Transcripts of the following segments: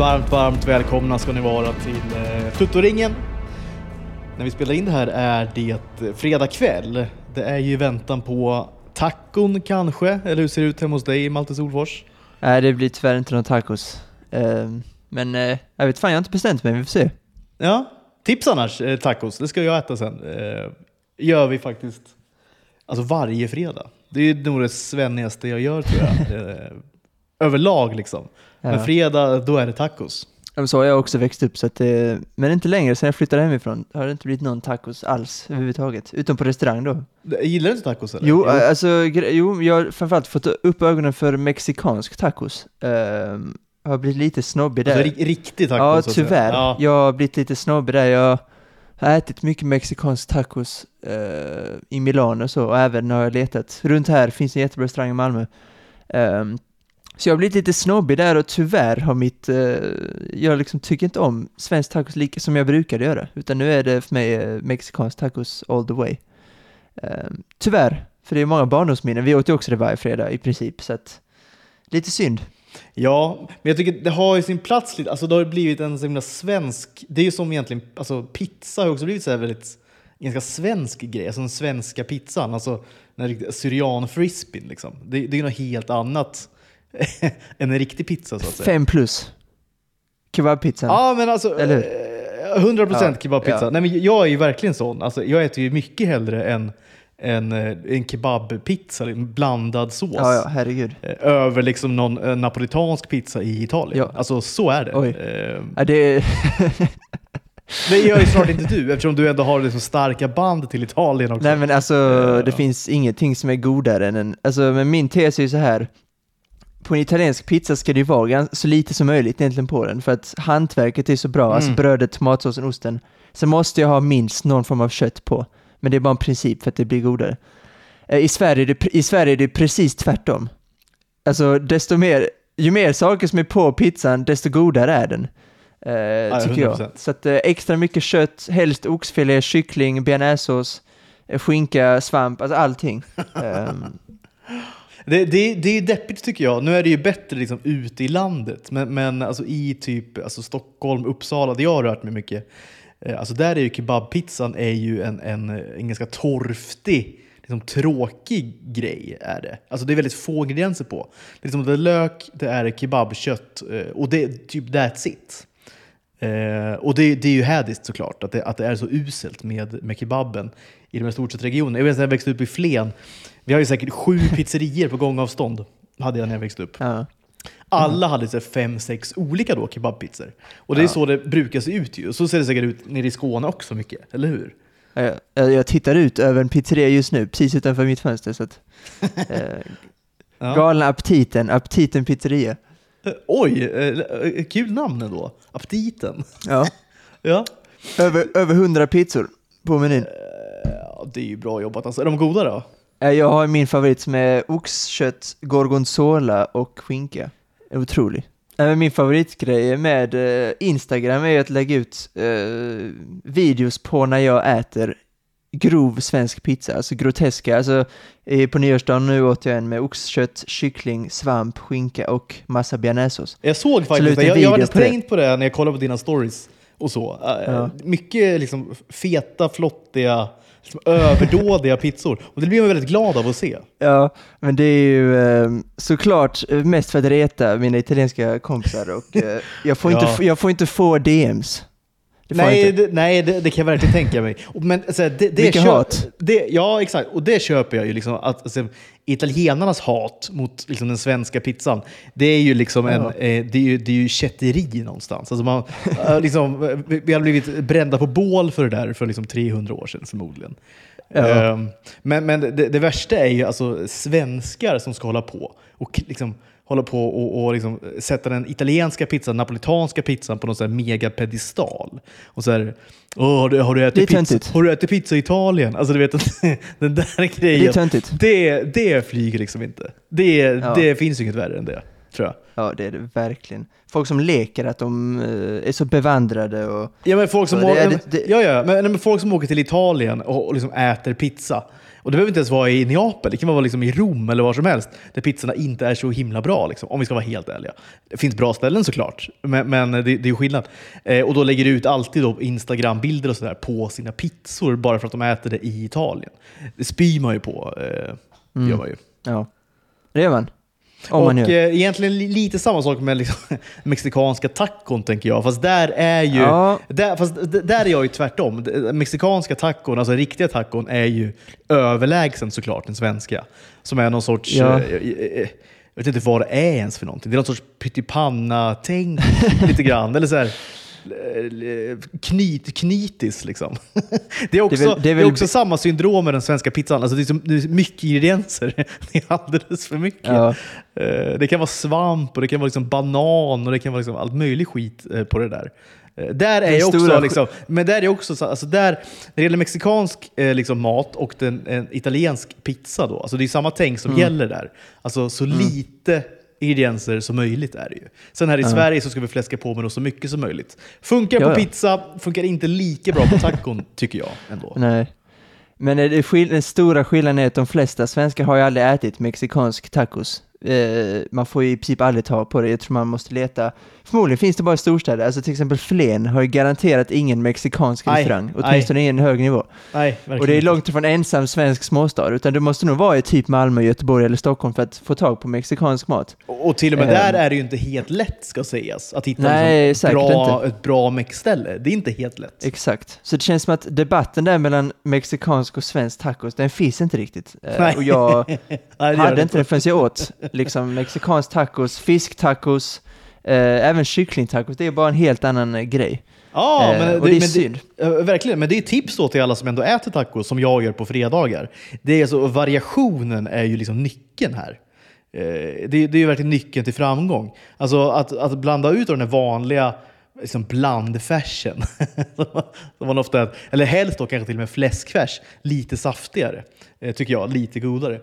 Varmt, varmt välkomna ska ni vara till eh, Tuttoringen. När vi spelar in det här är det fredag kväll. Det är ju väntan på tacon kanske, eller hur ser det ut hemma hos dig Malte Solfors? Nej, det blir tyvärr inte någon tacos. Eh, men eh, jag vet fan, jag har inte bestämt mig, vi får se. Ja, tips annars, eh, tacos. Det ska jag äta sen. Eh, gör vi faktiskt alltså varje fredag. Det är nog det svennigaste jag gör tror jag. Eh, överlag liksom. Men fredag, då är det tacos. Ja, men Så har jag också växt upp, så att, eh, men inte längre. Sen jag flyttade hemifrån har det inte blivit någon tacos alls överhuvudtaget. Utom på restaurang då. Gillar du inte tacos eller? Jo, eh, alltså, gre- jo, jag har framförallt fått upp ögonen för mexikansk tacos. Eh, har blivit lite snobbig där. Alltså, ri- riktig tacos? ja, så att säga. tyvärr. Ja. Jag har blivit lite snobbig där. Jag har ätit mycket mexikansk tacos eh, i Milano och så, och även har jag letat. Runt här finns en jättebra restaurang i Malmö. Ehm, så jag har blivit lite snobbig där och tyvärr har mitt, eh, jag liksom tycker inte om svensk tacos lika som jag brukade göra. Utan nu är det för mig eh, mexikansk tacos all the way. Eh, tyvärr, för det är många barndomsminnen. Vi åt ju också det varje fredag i princip, så att lite synd. Ja, men jag tycker det har ju sin plats lite. Alltså det har blivit en så himla svensk... Det är ju som egentligen, alltså pizza har ju också blivit så här väldigt, ganska svensk grej. Alltså den svenska pizzan, alltså den här syrian frisbeen liksom. Det, det är ju något helt annat en riktig pizza så att säga. Fem plus. Kebabpizzan. Ja, men alltså... Eller hur? eh, 100 procent Ja, kebabpizza. ja. Nej, men jag är ju verkligen sån. Alltså, jag äter ju mycket hellre än en, eh, en kebabpizza, en blandad sås. ja, ja, herregud. eh, över liksom någon eh, napolitansk pizza i Italien. Ja. Alltså så är det. Oj. Eh, Ja, det det gör ju snart inte du eftersom du ändå har så starka band till Italien också. Nej men alltså, Eh, det finns ingenting som är godare än en, alltså men min tes är ju så här. På en italiensk pizza ska det ju vara så lite som möjligt egentligen på den, för att hantverket är så bra, alltså Mm. brödet, tomatsåsen, osten. Sen måste jag ha minst någon form av kött på, men det är bara en princip för att det blir godare. Eh, I Sverige är det, i Sverige är det precis tvärtom. Alltså, desto mer, ju mer saker som är på pizzan, desto godare är den. Eh, tycker 100%. jag. Så att eh, extra mycket kött, helst oxfilé, kyckling, bearnaisesås, eh, skinka, svamp, alltså allting. Ehm, det, det, det är deppigt tycker jag. Nu är det ju bättre liksom ute i landet, men, men alltså i typ alltså Stockholm, Uppsala, där jag har rört mig mycket, eh, alltså där är ju kebabpizzan är ju en, en, en ganska torftig, liksom tråkig grej. är det. Alltså det är väldigt få ingredienser på. Det är, liksom, det är lök, det är kebabkött eh, och det är typ that's it. Eh, och det, det är ju hädiskt såklart, att det, att det är så uselt med, med kebaben i de här storstadsregionerna. Jag vet jag växte upp i Flen, vi har ju säkert sju pizzerior på gångavstånd, hade jag när jag växte upp. ja. Alla hade så fem, sex olika då kebabpizzor. Och det är så det brukar se ut ju. Så ser det säkert ut nere i Skåne också mycket, eller hur? Jag, jag, tittar ut över en pizzeria just nu, precis utanför mitt fönster. Så att, eh, Ja. Galna aptiten, aptiten pizzeria. Eh, Oj, eh, kul namn ändå. Aptiten. Ja. Ja. Över, över 100 pizzor på menyn. ja, det är ju bra jobbat alltså. Är de goda då? Eh, Jag har min favorit som är oxkött, gorgonzola och skinka. Otrolig. Eh, Min favoritgrej med eh, Instagram är att lägga ut videos på när jag äter grov svensk pizza, alltså groteska. Alltså, på nyårsdagen nu åt jag en med oxkött, kyckling, svamp, skinka och massa bearnaisesås. Jag såg faktiskt ut det. Jag, jag hade video på det. tänkt på det när jag kollade på dina stories och så. Ja. Mycket liksom feta, flottiga, liksom överdådiga pizzor. Och det blir man väldigt glad av att se. Ja, men det är ju eh, såklart mest för att reta mina italienska kompisar och eh, jag, får inte, Ja. f- jag får inte få DMs. Det Nej, det, nej det, det kan jag verkligen tänka mig. Men, så här, det, det Mycket köp- hat. Det, ja, exakt. Och det köper jag ju. Liksom, att, alltså, italienarnas hat mot liksom, den svenska pizzan, det är ju liksom en, Ja. eh, det är ju, det är ju kätteri någonstans. Alltså man, liksom, vi, har blivit brända på bål för det där för liksom 300 år sedan förmodligen. Ja. Ehm, men men det, värsta är ju alltså svenskar som ska hålla på och liksom hålla på och, och liksom sätta den italienska pizzan, napolitanska pizzan på någon sån här megapedestal. Och så här, Åh, har, du, har, du Det är ätit pizza, har du ätit pizza i Italien? Alltså du vet, den där Det är grejen. töntigt. Det, det flyger liksom inte. Det, Ja. det finns inget värre än det, tror jag. Ja, det är det verkligen. Folk som leker att de eh, är så bevandrade och... Ja, men folk som, åker, är- men, det- ja, ja, men, men folk som åker till Italien och, och liksom äter pizza. Och det behöver inte ens vara i Neapel, det kan vara liksom i Rom eller var som helst, där pizzorna inte är så himla bra, liksom, om vi ska vara helt ärliga. Det finns bra ställen såklart, men, men det, det är ju skillnad. Eh, och då lägger de ut alltid då Instagram-bilder och sådär på sina pizzor, bara för att de äter det i Italien. Det spyr man ju på, eh, det gör man ju. Ja, det gör man. Om och eh, egentligen li- lite samma sak med liksom, mexikanska tacon, tänker jag. Fast där är ju... Ja. Där, fast där är jag ju tvärtom. Mexikanska tacon, alltså riktiga tacon, är ju överlägsen såklart den svenska. Som är någon sorts... Ja. eh, eh, eh, jag vet inte vad det är ens för någonting. Det är någon sorts pyttipanna-tänk lite grann. Eller så här, knyt, knytis liksom. Det är också, det är väl- det är väl- också samma syndrom med den svenska pizzan. Alltså det, är så, det är mycket ingredienser. Det är alldeles för mycket. Ja. Eh, Det kan vara svamp och det kan vara liksom banan och det kan vara liksom allt möjligt skit eh, på det där. Eh, Där är jag också, liksom, men där är också, så- alltså där, när det gäller mexikansk eh, liksom, mat och den, en italiensk pizza då, alltså det är samma tänk som Mm. gäller där. Alltså så lite ingredienser som möjligt är det ju. Sen här i Sverige så ska vi fläska på med så mycket som möjligt. Funkar Ja, på pizza, funkar inte lika bra på tacon tycker jag ändå. Nej. Men den stora skillnaden är att de flesta svenskar har ju aldrig ätit mexikansk tacos. Eh, man får ju i princip aldrig ta på det. Jag tror man måste leta. Förmodligen finns det bara i storstäder. Alltså till exempel Flen har ju garanterat ingen mexikansk restaurang. Åtminstone ingen hög nivå. Verkligen Och det är långt ifrån ensam svensk småstad. Utan du måste nog vara i typ Malmö, Göteborg eller Stockholm för att få tag på mexikansk mat. Och och till och med Ehm. där är det ju inte helt lätt ska sägas. Att hitta Nej, liksom bra, ett bra mexställe. Det är inte helt lätt. Exakt. Så det känns som att debatten där mellan mexikansk och svensk tacos, den finns inte riktigt. Eh. Och jag hade inte det förrän jag åt liksom mexikansk tacos, fisktacos, eh, även kycklingtacos. Det är bara en helt annan eh, grej. Ja, Eh, men och det är men synd. eh, verkligen, men det är tips då till alla som ändå äter tacos, som jag gör på fredagar. Det är alltså, variationen är ju liksom nyckeln här. Eh, Det, det är ju verkligen nyckeln till framgång. Alltså att, att blanda ut den här vanliga liksom blandfärsen, som man- ofta äter, eller helst då kanske till och med fläskfärs, lite saftigare, tycker jag, lite godare.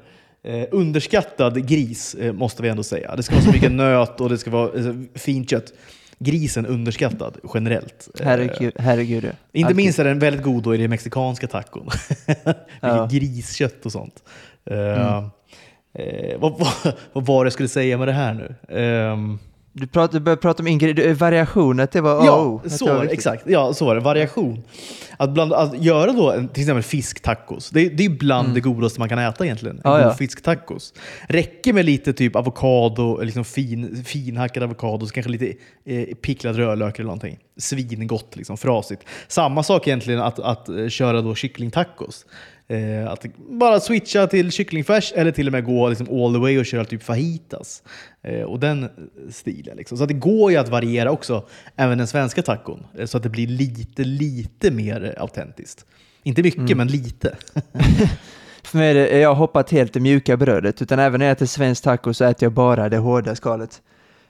Eh, underskattad gris eh, måste vi ändå säga. Det ska vara så mycket nöt och det ska vara eh, fint kött. Grisen underskattad generellt. Eh, Herregud, herregud. ja. inte Alltid. minst är den väldigt god då i det mexikanska tacon. Ja. griskött och sånt. Eh, eh, vad, vad, vad var det jag skulle säga med det här nu? Ehm, Du, prat, du började prata om ingre- variation, att det var ja, oh, så, var exakt. Ja, så var det. Variation. Att, bland, att göra då en, till exempel fisktacos, det, det är bland det godaste man kan äta egentligen. En Mm. God ja. fisktacos. Räcker med lite typ avokado, liksom fin, finhackad avokado, så kanske lite eh, picklad rödlök eller någonting. Svingott, liksom, frasigt. Samma sak egentligen att, att eh, köra då kycklingtacos. Eh, att bara switcha till kycklingfärs eller till och med gå liksom all the way och köra typ fajitas. Eh, och den stilen. Liksom. Så att det går ju att variera också, även den svenska tacon. Eh, så att det blir lite, lite mer eh, autentiskt. Inte mycket, Mm. men lite. För mig är det, jag har hoppat helt det mjuka brödet, utan även när jag äter svensk taco så äter jag bara det hårda skalet.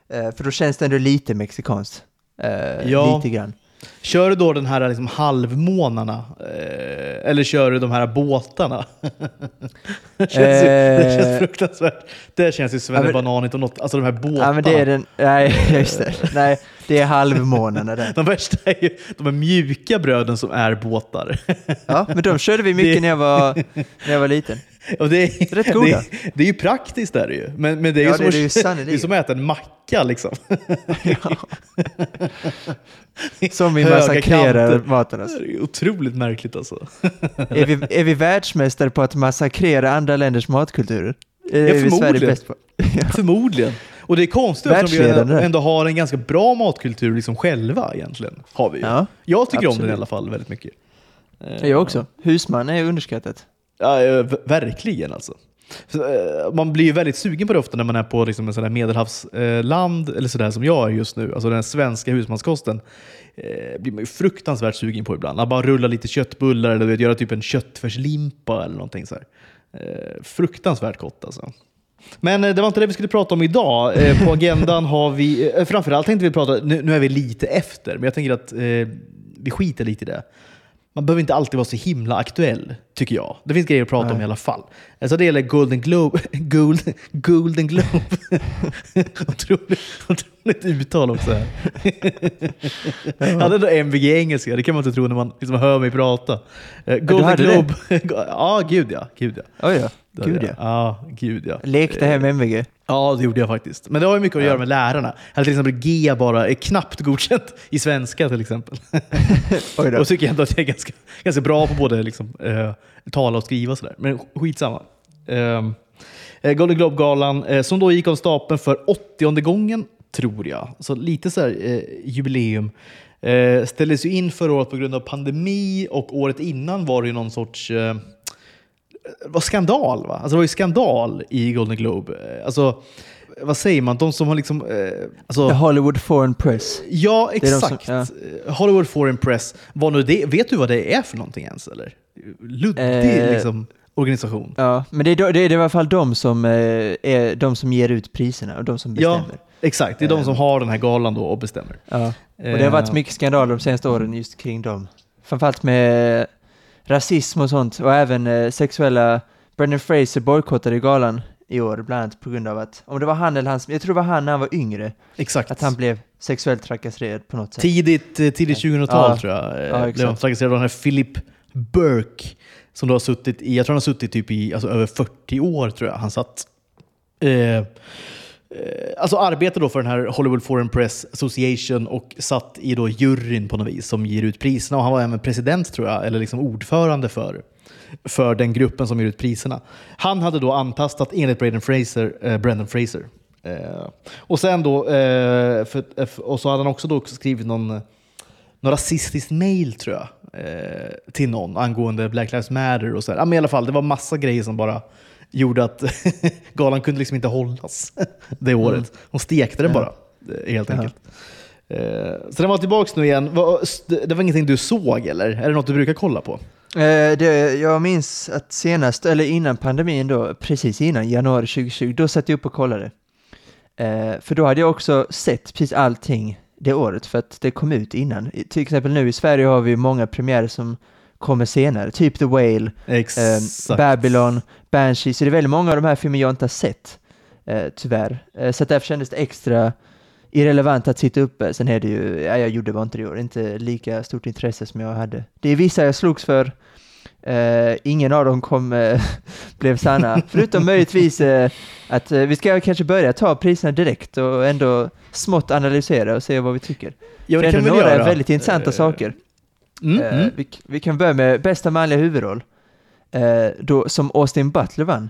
Eh, för då känns det ändå lite mexikanskt. Eh, Ja. Lite grann. Kör du då den här liksom halvmånarna? Eller kör du de här båtarna? det, känns ju, det Eh. känns fruktansvärt. Det känns ju svennebananigt och något. Alltså de här båtarna. Ja men det är den, nej just det. Nej, det är halvmånaderna där. De värsta är ju de här mjuka bröden som är båtar. Ja, men de körde vi mycket Det- när, jag var, när jag var liten. Och det, är, Rätt goda. Det, det är ju praktiskt är det ju. Men, men det är ju Ja, som, det är det det är som att äta en macka liksom. Som vi massakrerar maten alltså. Det är otroligt märkligt alltså. Är vi, är vi världsmästare på att massakrera andra länders matkulturer? Det Ja, är vi Sverige förmodligen. bäst på. Förmodligen. Och det är konstigt eftersom vi Världsledande. ändå har en ganska bra matkultur liksom själva egentligen. Har vi. Ja, Jag tycker om den i absolut. alla fall väldigt mycket. Jag också. Husman är underskattat. Ja, eh, verkligen alltså. Så, eh, man blir ju väldigt sugen på det ofta när man är på liksom en sån medelhavsland, eller sådär som jag är just nu. Alltså den svenska husmanskosten eh, blir man ju fruktansvärt sugen på ibland. Att bara rulla lite köttbullar eller vet, göra typ en köttfärslimpa eller någonting så. Eh, fruktansvärt gott alltså. Men eh, det var inte det vi skulle prata om idag. Eh, på agendan har vi, eh, framförallt tänkte vi prata, nu, nu är vi lite efter, men jag tänker att eh, vi skiter lite i det. Man behöver inte alltid vara så himla aktuell, tycker jag. Det finns grejer att prata om Nej. i alla fall. Alltså det gäller Golden Globe. Gold, Golden Globe. otroligt, otroligt uttal också. Här. Jag hade ändå MVG engelska, det kan man inte tro när man liksom hör mig prata. Eh, Golden? Globe. ja, gud ja. Gud ja. Oj ja, gud ja. Ja, gud ja. Lekte hem MVG. Ja, det gjorde jag faktiskt. Men det har ju mycket att göra med lärarna. Eller till exempel G bara är knappt godkänt i svenska till exempel. Oj då. och tycker jag ändå att jag är ganska, ganska bra på både liksom, eh, tala och skriva och sådär. Men skitsamma. Um, Golden Globe-galan eh, som då gick av stapeln för 80 gången, tror jag. Så lite så här, eh, jubileum. Eh, ställdes ju in förra året på grund av pandemi och året innan var det ju någon sorts eh, det var skandal va? Alltså det var ju skandal i Golden Globe. Eh, Alltså, vad säger man? De som har liksom... Eh, alltså, The Hollywood Foreign Press. ja, de som- exakt. Eh, Hollywood Foreign Press. Vad nu det, vet du vad det är för någonting ens? Eller? Luddig Eh, liksom, organisation. Ja, men det är, det är i alla fall de som, eh, är de som ger ut priserna och de som Ja, bestämmer. exakt. Det är de Eh. som har den här galan då och bestämmer. Ja. Och det har varit Eh, mycket skandaler de senaste åren just kring dem. Framförallt med rasism och sånt och även eh, sexuella... Brendan Fraser bojkottade galan i år bland annat på grund av att, om det var han eller hans, jag tror det var han när han var yngre, Exakt. att han blev sexuellt trakasserad på något sätt. Tidigt, eh, tidigt 2000-tal Ja. tror jag. eh, Ja, blev han trakasserad av den här Philip Burke. Som då har suttit i, jag tror han har suttit typ i alltså, över 40 år tror jag han satt. Eh, Eh, alltså arbetade då för den här Hollywood Foreign Press Association och satt i då juryn på något vis som ger ut priserna. Och han var även president tror jag, eller liksom ordförande för, för den gruppen som ger ut priserna. Han hade då antastat enligt Brendan Fraser, eh, Brendan Fraser. Eh, och sen då, eh, för, eh, och så hade han också då skrivit någon någon rasistisk mail tror jag eh, till någon angående Black Lives Matter och så här. Ja, men i alla fall, det var massa grejer som bara gjorde att galan kunde liksom inte hållas det året. De stekte den bara, eh, helt enkelt. Eh, så den var tillbaka nu igen. Det var ingenting du såg eller? Är det något du brukar kolla på? Eh, det, jag minns att senast, eller innan pandemin då, precis innan januari 2020, då satt jag upp och kollade. Eh, för då hade jag också sett precis allting det året, för att det kom ut innan. Till exempel nu i Sverige har vi många premiärer som kommer senare, typ The Whale, eh. Babylon, Banshee, så det är väldigt många av de här filmer jag inte har sett, eh, tyvärr. Eh, så därför kändes det extra irrelevant att sitta uppe. Sen är det ju, ja, jag gjorde bara inte det i år, inte lika stort intresse som jag hade. Det är vissa jag slogs för, eh, ingen av dem kom, eh, blev sanna, förutom möjligtvis eh, att vi ska kanske börja ta priserna direkt och ändå smått analysera och se vad vi tycker. Ja, För det kan några göra. väldigt intressanta saker. Mm, Eh, mm. vi, vi kan börja med bästa manliga huvudroll, eh, då, som Austin Butler vann.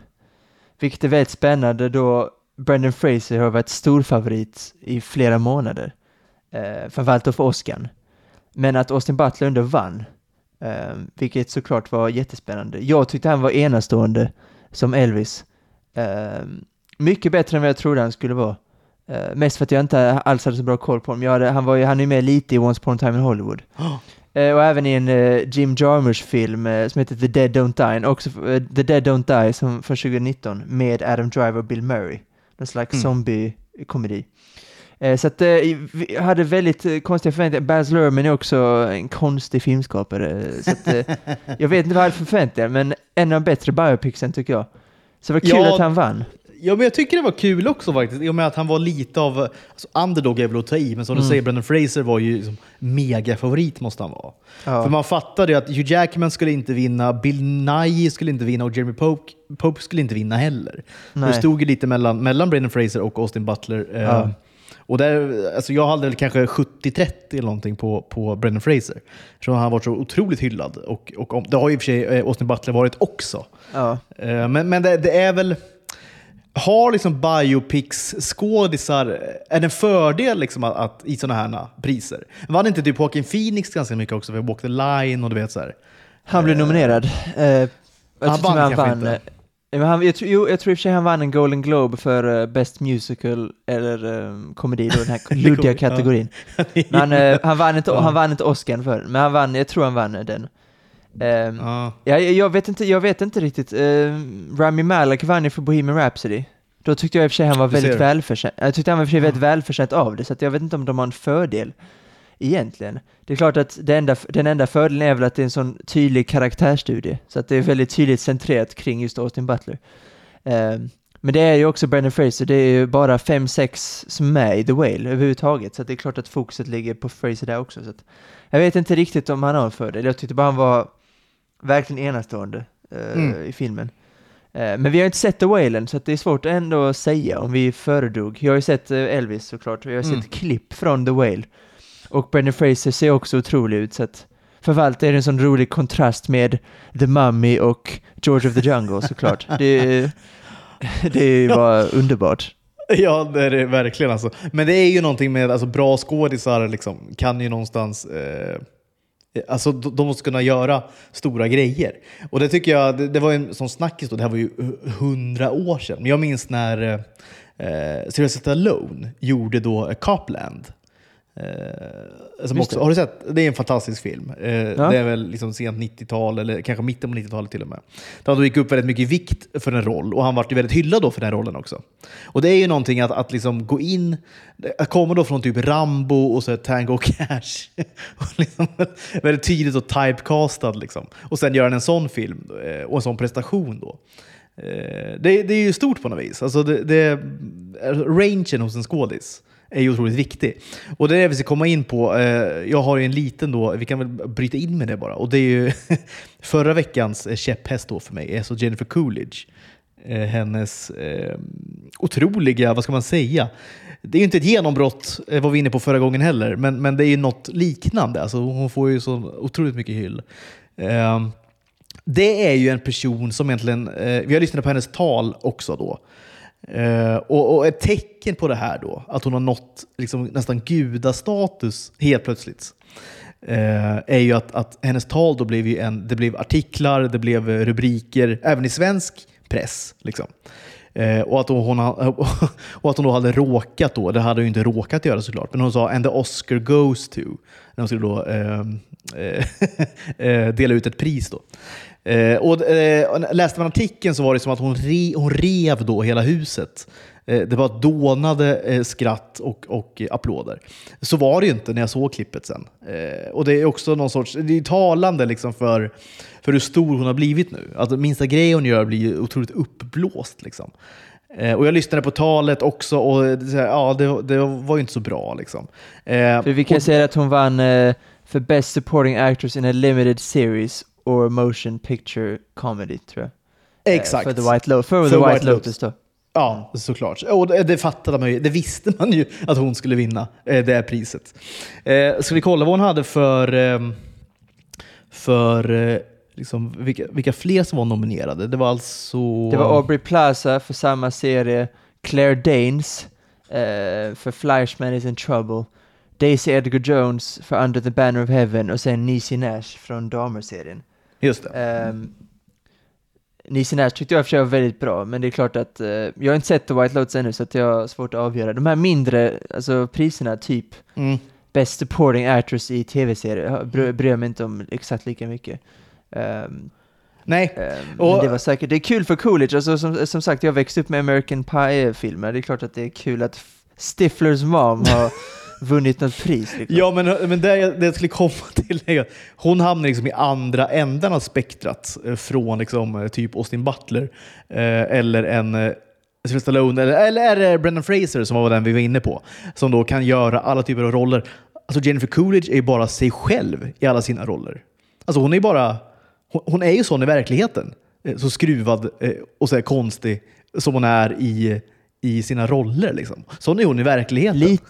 Vilket är väldigt spännande då Brendan Fraser har varit storfavorit i flera månader. Eh, framförallt för Oscar. Men att Austin Butler ändå vann, eh, vilket såklart var jättespännande. Jag tyckte han var enastående som Elvis. Eh, mycket bättre än vad jag trodde han skulle vara. Eh, mest för att jag inte alls hade så bra koll på honom. Hade, han, var ju, han är ju med lite i Once upon a time in Hollywood. Eh, och även i en eh, Jim Jarmusch-film eh, som heter The Dead Don't Die, också eh, The Dead Don't Die som, från 2019 med Adam Driver och Bill Murray. Någon slags Mm. zombie-komedi. Eh, så att eh, vi hade väldigt eh, konstiga förväntningar. Baz Luhrmann är också en konstig filmskapare. Så att, eh, jag vet inte vad jag hade för förväntningar, men en av de bättre biopicsen tycker jag. Så det var kul Ja, att han vann. Ja, men jag tycker det var kul också faktiskt, i och med att han var lite av... Alltså, underdog är väl att ta i, men som Mm. du säger, Brendan Fraser var ju liksom megafavorit måste han vara. Ja. För man fattade ju att Hugh Jackman skulle inte vinna, Bill Nye skulle inte vinna och Jeremy Pope, Pope skulle inte vinna heller. Nej. Det stod ju lite mellan, mellan Brendan Fraser och Austin Butler. eh, Ja. Och där, alltså jag hade väl kanske 70-30 eller någonting på, på Brendan Fraser. Eftersom han har varit så otroligt hyllad. Och, och om, det har ju i och för sig eh, Austin Butler varit också. Ja. Eh, Men, men det, det är väl... Har liksom biopics-skådisar, är det en fördel liksom att, att, i sådana här priser? Vann inte typ Joaquin Phoenix ganska mycket också för Walk the Line och du vet så här. Han blev nominerad. Eh, jag Han vann med kanske vann. inte. eh, han, jag, jo, jag tror i och för sig han vann en Golden Globe för eh, Best Musical eller um, komedi, då, den här luddiga kategorin. Men han, eh, han, vann inte, han vann inte Oscar för men han vann, jag tror han vann den. Ehm, Ja. ja, jag, vet inte, jag vet inte riktigt. Uh, Rami Malek vann ju för Bohemian Rhapsody. Då tyckte jag i och för sig han var väldigt välförtjänt. Jag tyckte han var i och för sig väldigt välförtjänt av det, så jag vet inte om de har en fördel. egentligen. Det är klart att enda, den enda fördelen är väl att det är en sån tydlig karaktärsstudie, så att det är väldigt tydligt centrerat kring just Austin Butler. Eh, men det är ju också Brendan Fraser, det är ju bara fem sex som är med i The Whale överhuvudtaget, så det är klart att fokuset ligger på Fraser där också. Så jag vet inte riktigt om han har för det, jag tyckte bara han var verkligen enastående eh, mm. i filmen. Eh, men vi har inte sett The än, så det är svårt ändå att säga om vi föredrog. Jag har ju sett eh, Elvis såklart, och jag har mm. sett klipp från The Whale. Och Brendan Fraser ser också otrolig ut, så att Framförallt är det en sån rolig kontrast med The Mummy och George of the Jungle såklart. Det, det var underbart. Ja, det är det verkligen alltså. Men det är ju någonting med alltså, bra skådisar, liksom, kan ju någonstans... Eh, alltså, de måste kunna göra stora grejer. Och det tycker jag, det, det var en sån snackis då, det här var ju hundra år sedan. Men jag minns när eh, eh Sylvester Stallone gjorde då Copland. Eh, som också, har du sett? Det är en fantastisk film. Eh, ja. Det är väl liksom sent 90-tal, eller kanske mitten på 90-talet till och med. Där han gick upp väldigt mycket i vikt för en roll och han var ju väldigt hyllad då för den rollen också. Och det är ju någonting att, att liksom gå in, att komma då från typ Rambo och så Tango Cash. och liksom, väldigt tydligt och typecastad liksom. Och sen göra en sån film eh, och en sån prestation då. Eh, det, det, är ju stort på något vis. Alltså det, det, rangen hos en skådis är ju otroligt viktig. Och det är det vi ska komma in på. Eh, jag har ju en liten då, vi kan väl bryta in med det bara. Och det är ju förra veckans eh, käpphäst då för mig, är så Jennifer Coolidge. Eh, hennes eh, otroliga, vad ska man säga? Det är ju inte ett genombrott, var vi inne på förra gången heller, men, men det är ju något liknande. Alltså, hon får ju så otroligt mycket hyll. Det är ju en person som egentligen, vi har lyssnat på hennes tal också då, Uh, och, och, ett tecken på det här då, att hon har nått liksom, nästan gudastatus helt plötsligt, uh, är ju att, att hennes tal då blev ju en, det blev artiklar, det blev rubriker, även i svensk press. Liksom. Eh, och, att hon, och att hon då hade råkat då, det hade hon ju inte råkat göra såklart, men hon sa “and the Oscar goes to”, när hon skulle då ehm, eh, eh, dela ut ett pris. då. Eh, och, eh, läste man artikeln så var det som att hon, re, hon rev då hela huset. Eh, det bara dånade eh, skratt och, och applåder. Så var det ju inte när jag såg klippet sen. Eh, och det är också någon sorts, det är talande liksom för, för hur stor hon har blivit nu. Att minsta grej hon gör blir otroligt uppblåst. Liksom. Eh, och jag lyssnade på talet också och ja, det, det var ju inte så bra. Liksom. för vi kan och, säga att hon vann för Best Supporting Actress in a Limited Series or motion picture comedy tror jag. Eh, Exakt. för The White, Lo för för The White, White Lotus då. Ja, såklart. Och det, fattade man ju. Det visste man ju att hon skulle vinna eh, det priset. Eh, ska vi kolla vad hon hade för, ehm, för eh, liksom, vilka, vilka fler som var nominerade? Det var alltså... Det var Aubrey Plaza för samma serie, Claire Danes för Fleischman is in trouble, Daisy Edgar Jones för Under the Banner of Heaven och sen Niecy Nash från Damer-serien. Just det. Um, Niecy Nash tyckte jag i och för sig var väldigt bra, men det är klart att uh, jag har inte sett The White Lotus ännu så att jag har svårt att avgöra. De här mindre alltså, priserna, typ mm. Best Supporting Actress i tv-serier, bryr, bryr jag mig inte om exakt lika mycket. Um, Nej. Um, och, det var säkert, det är kul för Coolidge, alltså, som, som sagt jag växte upp med American Pie-filmer, det är klart att det är kul att Stiflers mom har vunnit något pris. Liksom. Ja, men, men det, jag, det jag skulle komma till är att hon hamnar liksom i andra änden av spektrat eh, från liksom, eh, typ Austin Butler eh, eller en eh, Sylvester Stallone, eller, eller är det Brendan Fraser som var den vi var inne på, som då kan göra alla typer av roller. Alltså Jennifer Coolidge är ju bara sig själv i alla sina roller. Alltså hon är bara, hon, hon är ju sån i verkligheten. Så skruvad och så konstig som hon är i i sina roller. Liksom. Sån är hon i verkligheten. Lite,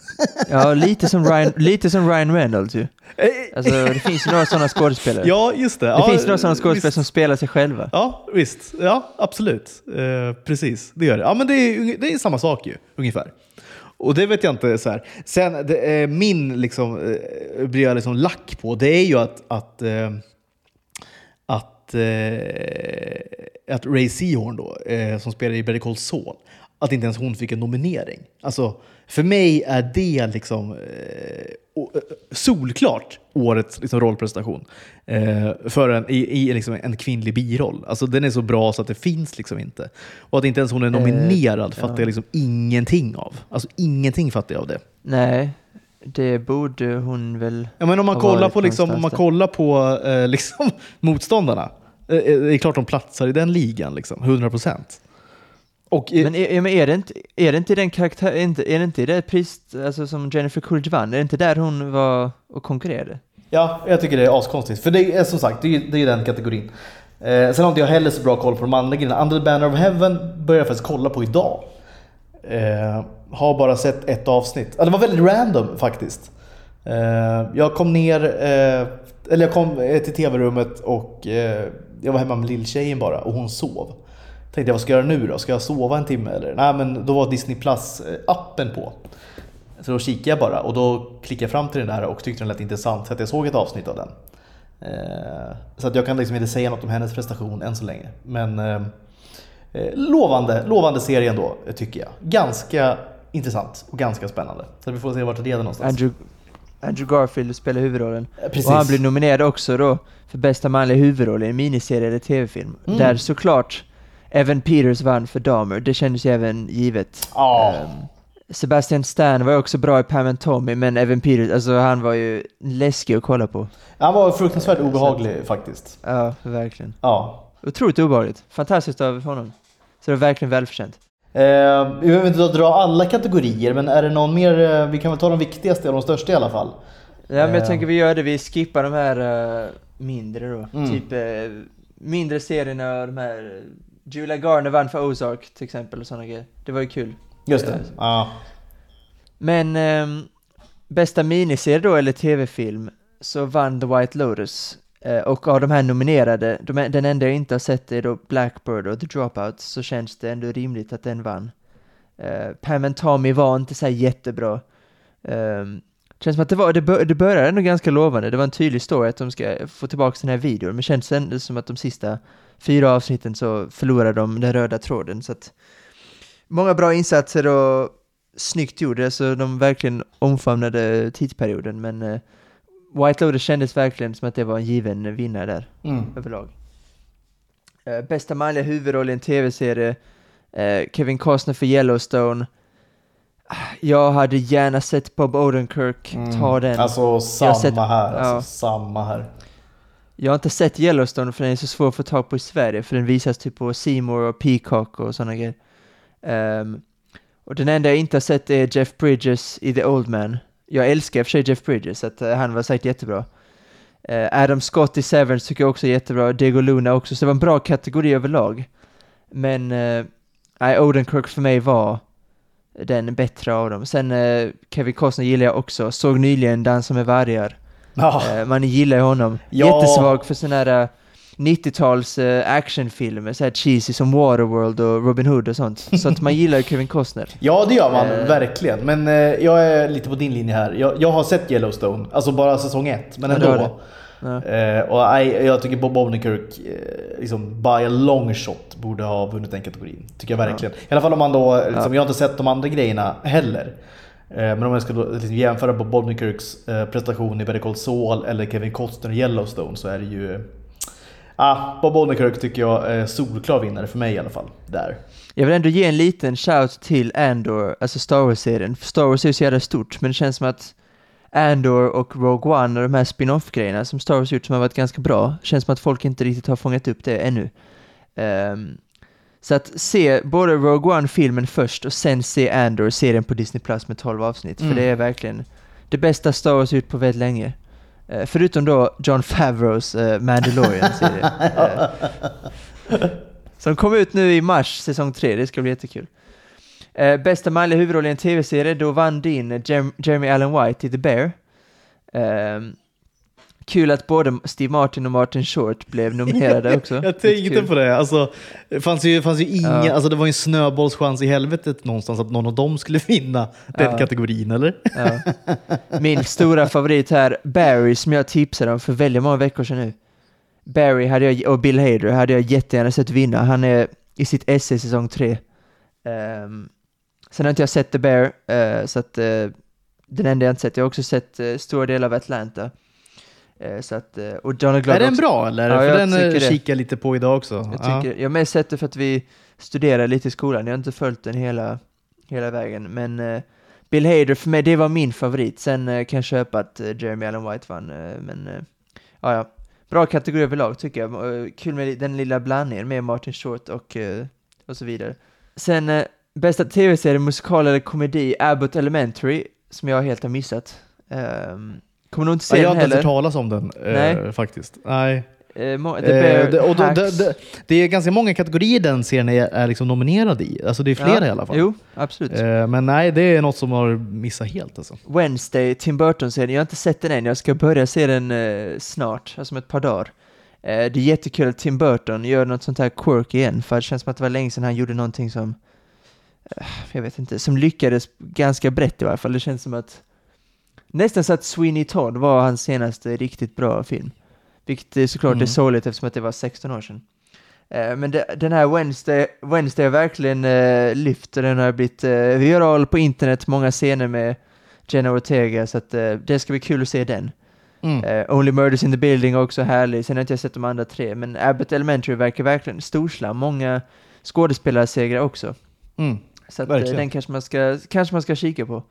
ja, lite som, Ryan, lite som Ryan Reynolds ju. Eh, alltså, det finns ju några sådana skådespelare. Ja, just det. Det ja, finns några sådana skådespelare visst. som spelar sig själva. Ja, visst. Ja, absolut. Eh, precis, det gör det. Ja, men det är, det är samma sak ju, ungefär. Och det vet jag inte. Så här. Sen, det, eh, min liksom, eh, blir jag liksom lack på, det är ju att, att, eh, att, eh, att Ray Seahorn då, som spelar i Better Call Saul, att inte ens hon fick en nominering. Alltså, för mig är det liksom eh, eh, solklart årets liksom, rollprestation eh, för en, i, i liksom en kvinnlig biroll. Alltså, den är så bra så att det finns liksom inte. Och att inte ens hon är nominerad eh, fattar ja. jag liksom ingenting av. Alltså ingenting fattar jag av det. Nej, Det borde hon väl... Ja, men om man kollar på, liksom, om man kollar på eh, liksom, motståndarna. Eh, eh, det är klart de platsar i den ligan, liksom, 100 procent. Och eh, Men, är, men är, det inte, är det inte i den karaktär, är, inte, är det inte i det pris alltså, som Jennifer Coolidge vann? Är det inte där hon var och konkurrerade? Ja, jag tycker det är askonstigt. För det är som sagt, det är det är den kategorin. Eh, sen har inte jag heller så bra koll på de andra grejerna. Under the Banner of Heaven började jag faktiskt kolla på idag. Eh, har bara sett ett avsnitt. Ja, det var väldigt random faktiskt. Eh, jag kom ner, eh, eller jag kom eh, till tv-rummet och eh, jag var hemma med lilltjejen bara och hon sov. Tänkte jag, vad ska jag göra nu då? Ska jag sova en timme eller? Nej men då var Disney Plus eh, på. Så då kikade jag bara och då klickade jag fram till den där och tyckte den lät intressant så att jag såg ett avsnitt av den. Eh, Så att jag kan liksom inte säga något om hennes prestation än så länge. Men eh, lovande, lovande serie ändå tycker jag. Ganska intressant och ganska spännande. Så vi får se vart det leder någonstans. Andrew, Andrew Garfield spelar huvudrollen. Precis. Och han blir nominerad också då för bästa manliga huvudroll i en miniserie eller tv-film. Mm. Där såklart Evan Peters vann för Dahmer, det kändes ju även givet. Ja. Ehm, Sebastian Stan var också bra i Pam and Tommy, men Evan Peters, alltså han var ju läskig att kolla på. Han var fruktansvärt obehaglig faktiskt. Ja, verkligen. Ja. Otroligt obehagligt. Fantastiskt av honom. Så det är verkligen välförtjänt. Eh, vi behöver inte dra alla kategorier, men är det någon mer? eh, Vi kan väl ta de viktigaste och de största i alla fall. Ja, men jag Eh. tänker vi gör det, vi skippar de här eh, mindre då. Mm. Typ eh, mindre serierna, de här... eh, Julia Garner vann för Ozark till exempel och sådana grejer. Det var ju kul. Just det. Eh, Ja. Men ehm, bästa miniserie då, eller tv-film, så vann The White Lotus. Eh, och av de här nominerade, de, den enda jag inte har sett är då Blackbird och The Dropout, så känns det ändå rimligt att den vann. Uh, Pam and Tommy var inte så jättebra. Um, känns som att det, var, det, bör, det började ändå ganska lovande, det var en tydlig story att de ska få tillbaka den här videon, men känns ändå som att de sista fyra avsnitten så förlorar de den röda tråden, så att många bra insatser och snyggt gjorde, så de verkligen omfamnade tidsperioden, men eh, White Lotus kändes verkligen som att det var en given vinnare där, Mm. överlag. Eh, bästa manliga huvudroll i en tv-serie, eh, Kevin Costner för Yellowstone. Jag hade gärna sett Bob Odenkirk ta den. Alltså samma sett- här. Alltså, ja. Samma här. Jag har inte sett Yellowstone för den är så svår att få tag på i Sverige, för den visas typ på C More och Peacock och sådana grejer. Um, och den enda jag inte har sett är Jeff Bridges i The Old Man. Jag älskar i och för sig Jeff Bridges, så att uh, han var säkert jättebra. Uh, Adam Scott i Severance tycker jag också är jättebra, Diego Luna också, så det var en bra kategori överlag. Men eh, uh, Odenkirk för mig var den bättre av dem. Sen Kevin Costner gillar jag också, såg nyligen Dansa med vargar. Ja. Eh, man gillar ju honom. Ja. Jättesvag för sådana här eh, 90-tals eh, actionfilmer, så här cheesy som Waterworld och Robin Hood och sånt. Så att man gillar ju Kevin Costner. Ja, det gör man Eh. verkligen. Men eh, jag är lite på din linje här. Jag, jag har sett Yellowstone, alltså bara säsong ett, men Ja, ändå. Ja. Eh, och nej, jag tycker Bob Odenkirk, eh, liksom by a long shot, borde ha vunnit den kategorin. Tycker jag verkligen. I alla fall om man då, liksom, jag har inte sett de andra grejerna heller. Eh, men om jag ska liksom, jämföra Bob Kirks eh, prestation i Better Call Saul eller Kevin Costner i Yellowstone så är det ju... Ah, Bob Odenkirk tycker jag är solklar vinnare för mig i alla fall. Där. Jag vill ändå ge en liten shout till Andor, alltså Star Wars-serien. Star Wars är ju så jävla stort, men det känns som att Andor och Rogue One och de här spin-off-grejerna som Star Wars gjort som har varit ganska bra, känns som att folk inte riktigt har fångat upp det ännu. Um, så att se både Rogue One-filmen först och sen se Andor-serien på Disney Plus med 12 avsnitt, Mm. för det är verkligen det bästa Star Wars gjort på väldigt länge. Eh, förutom då John Favreaus uh, Mandalorian-serie. Eh, som kom ut nu i mars, säsong 3, det ska bli jättekul. Eh, bästa manliga huvudroll i en tv-serie, då vann din eh, Jer- Jeremy Allen White i The Bear. Ehm, kul att både Steve Martin och Martin Short blev nominerade också. Jag tänkte på det. Alltså, det fanns ju, fanns ju inga, Ja. alltså, det var ju en snöbollschans i helvetet någonstans att någon av dem skulle vinna den Ja. kategorin, eller? Ja. Min stora favorit här, Barry, som jag tipsade om för väldigt många veckor sedan nu. Barry hade jag, och Bill Hader hade jag jättegärna sett vinna. Han är i sitt i säsong 3. Um, sen har inte jag sett The Bear, eh, så att uh, den enda jag inte sett. Jag har också sett uh, stora delar av Atlanta. Eh, så att, eh, och Donald Glover är den också. bra eller? Ja, för den eh, kikar lite på idag också. Jag, Ja. tycker, jag har mest sett det för att vi studerar lite i skolan. Jag har inte följt den hela, hela vägen. Men eh, Bill Hader, för mig, det var min favorit. Sen eh, kan jag köpa att eh, Jeremy Allen White vann, men ja, ja. Bra kategori överlag tycker jag. Kul med den lilla blandningen med Martin Short och, och så vidare. Sen bästa tv-serie, musikal eller komedi, Abbott Elementary, som jag helt har missat. Um, kommer nog inte se Ja, jag har den inte ens heller. hört talas om den Nej. eh, faktiskt. Nej. Eh, The Eh, det, och då, det, det, det är ganska många kategorier den serien är, är liksom nominerad i. Alltså det är flera Ja, i alla fall. Jo, absolut. Eh, men nej, det är något som har missat helt alltså. Wednesday, Tim Burton-serien, jag har inte sett den än, jag ska börja se den eh, snart, alltså om ett par dagar. Eh, det är jättekul att Tim Burton gör något sånt här quirk igen, för det känns som att det var länge sedan han gjorde någonting som, jag vet inte, som lyckades ganska brett i varje fall. Det känns som att, nästan så att Sweeney Todd var hans senaste riktigt bra film. Vilket är såklart Mm. är sorgligt eftersom att det var 16 år sedan. Eh, Men det, den här Wednesday, Wednesday har verkligen eh, lyft den har blivit eh, viral på internet, många scener med Jenna Ortega, så att eh, det ska bli kul att se den. Mm. Eh, Only Murders in the Building är också härlig, sen har inte jag sett de andra tre, men Abbott Elementary verkar verkligen storslam, många skådespelarsegrar också. Mm. Så att, eh, den kanske man, ska, kanske man ska kika på.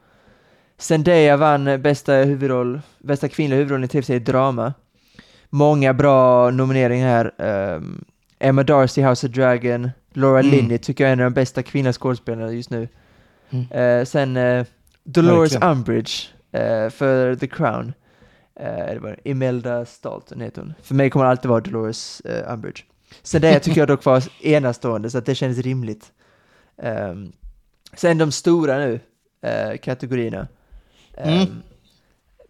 Zendaya vann bästa huvudroll, bästa kvinnliga huvudrollen i tv-serie drama. Många bra nomineringar här. Ehm, Emma Darcy, House of Dragon, Laura Mm. Linney tycker jag är en av de bästa kvinnliga skådespelarna just nu. Mm. Eh, sen eh, Dolores Verkligen. Umbridge eh, för The Crown. Det var Imelda Staunton heter hon. För mig kommer det alltid vara Dolores Umbridge. Zendaya tycker jag dock var enastående så att det känns rimligt. Ehm, sen de stora nu, kategorierna. Ehm, Mm.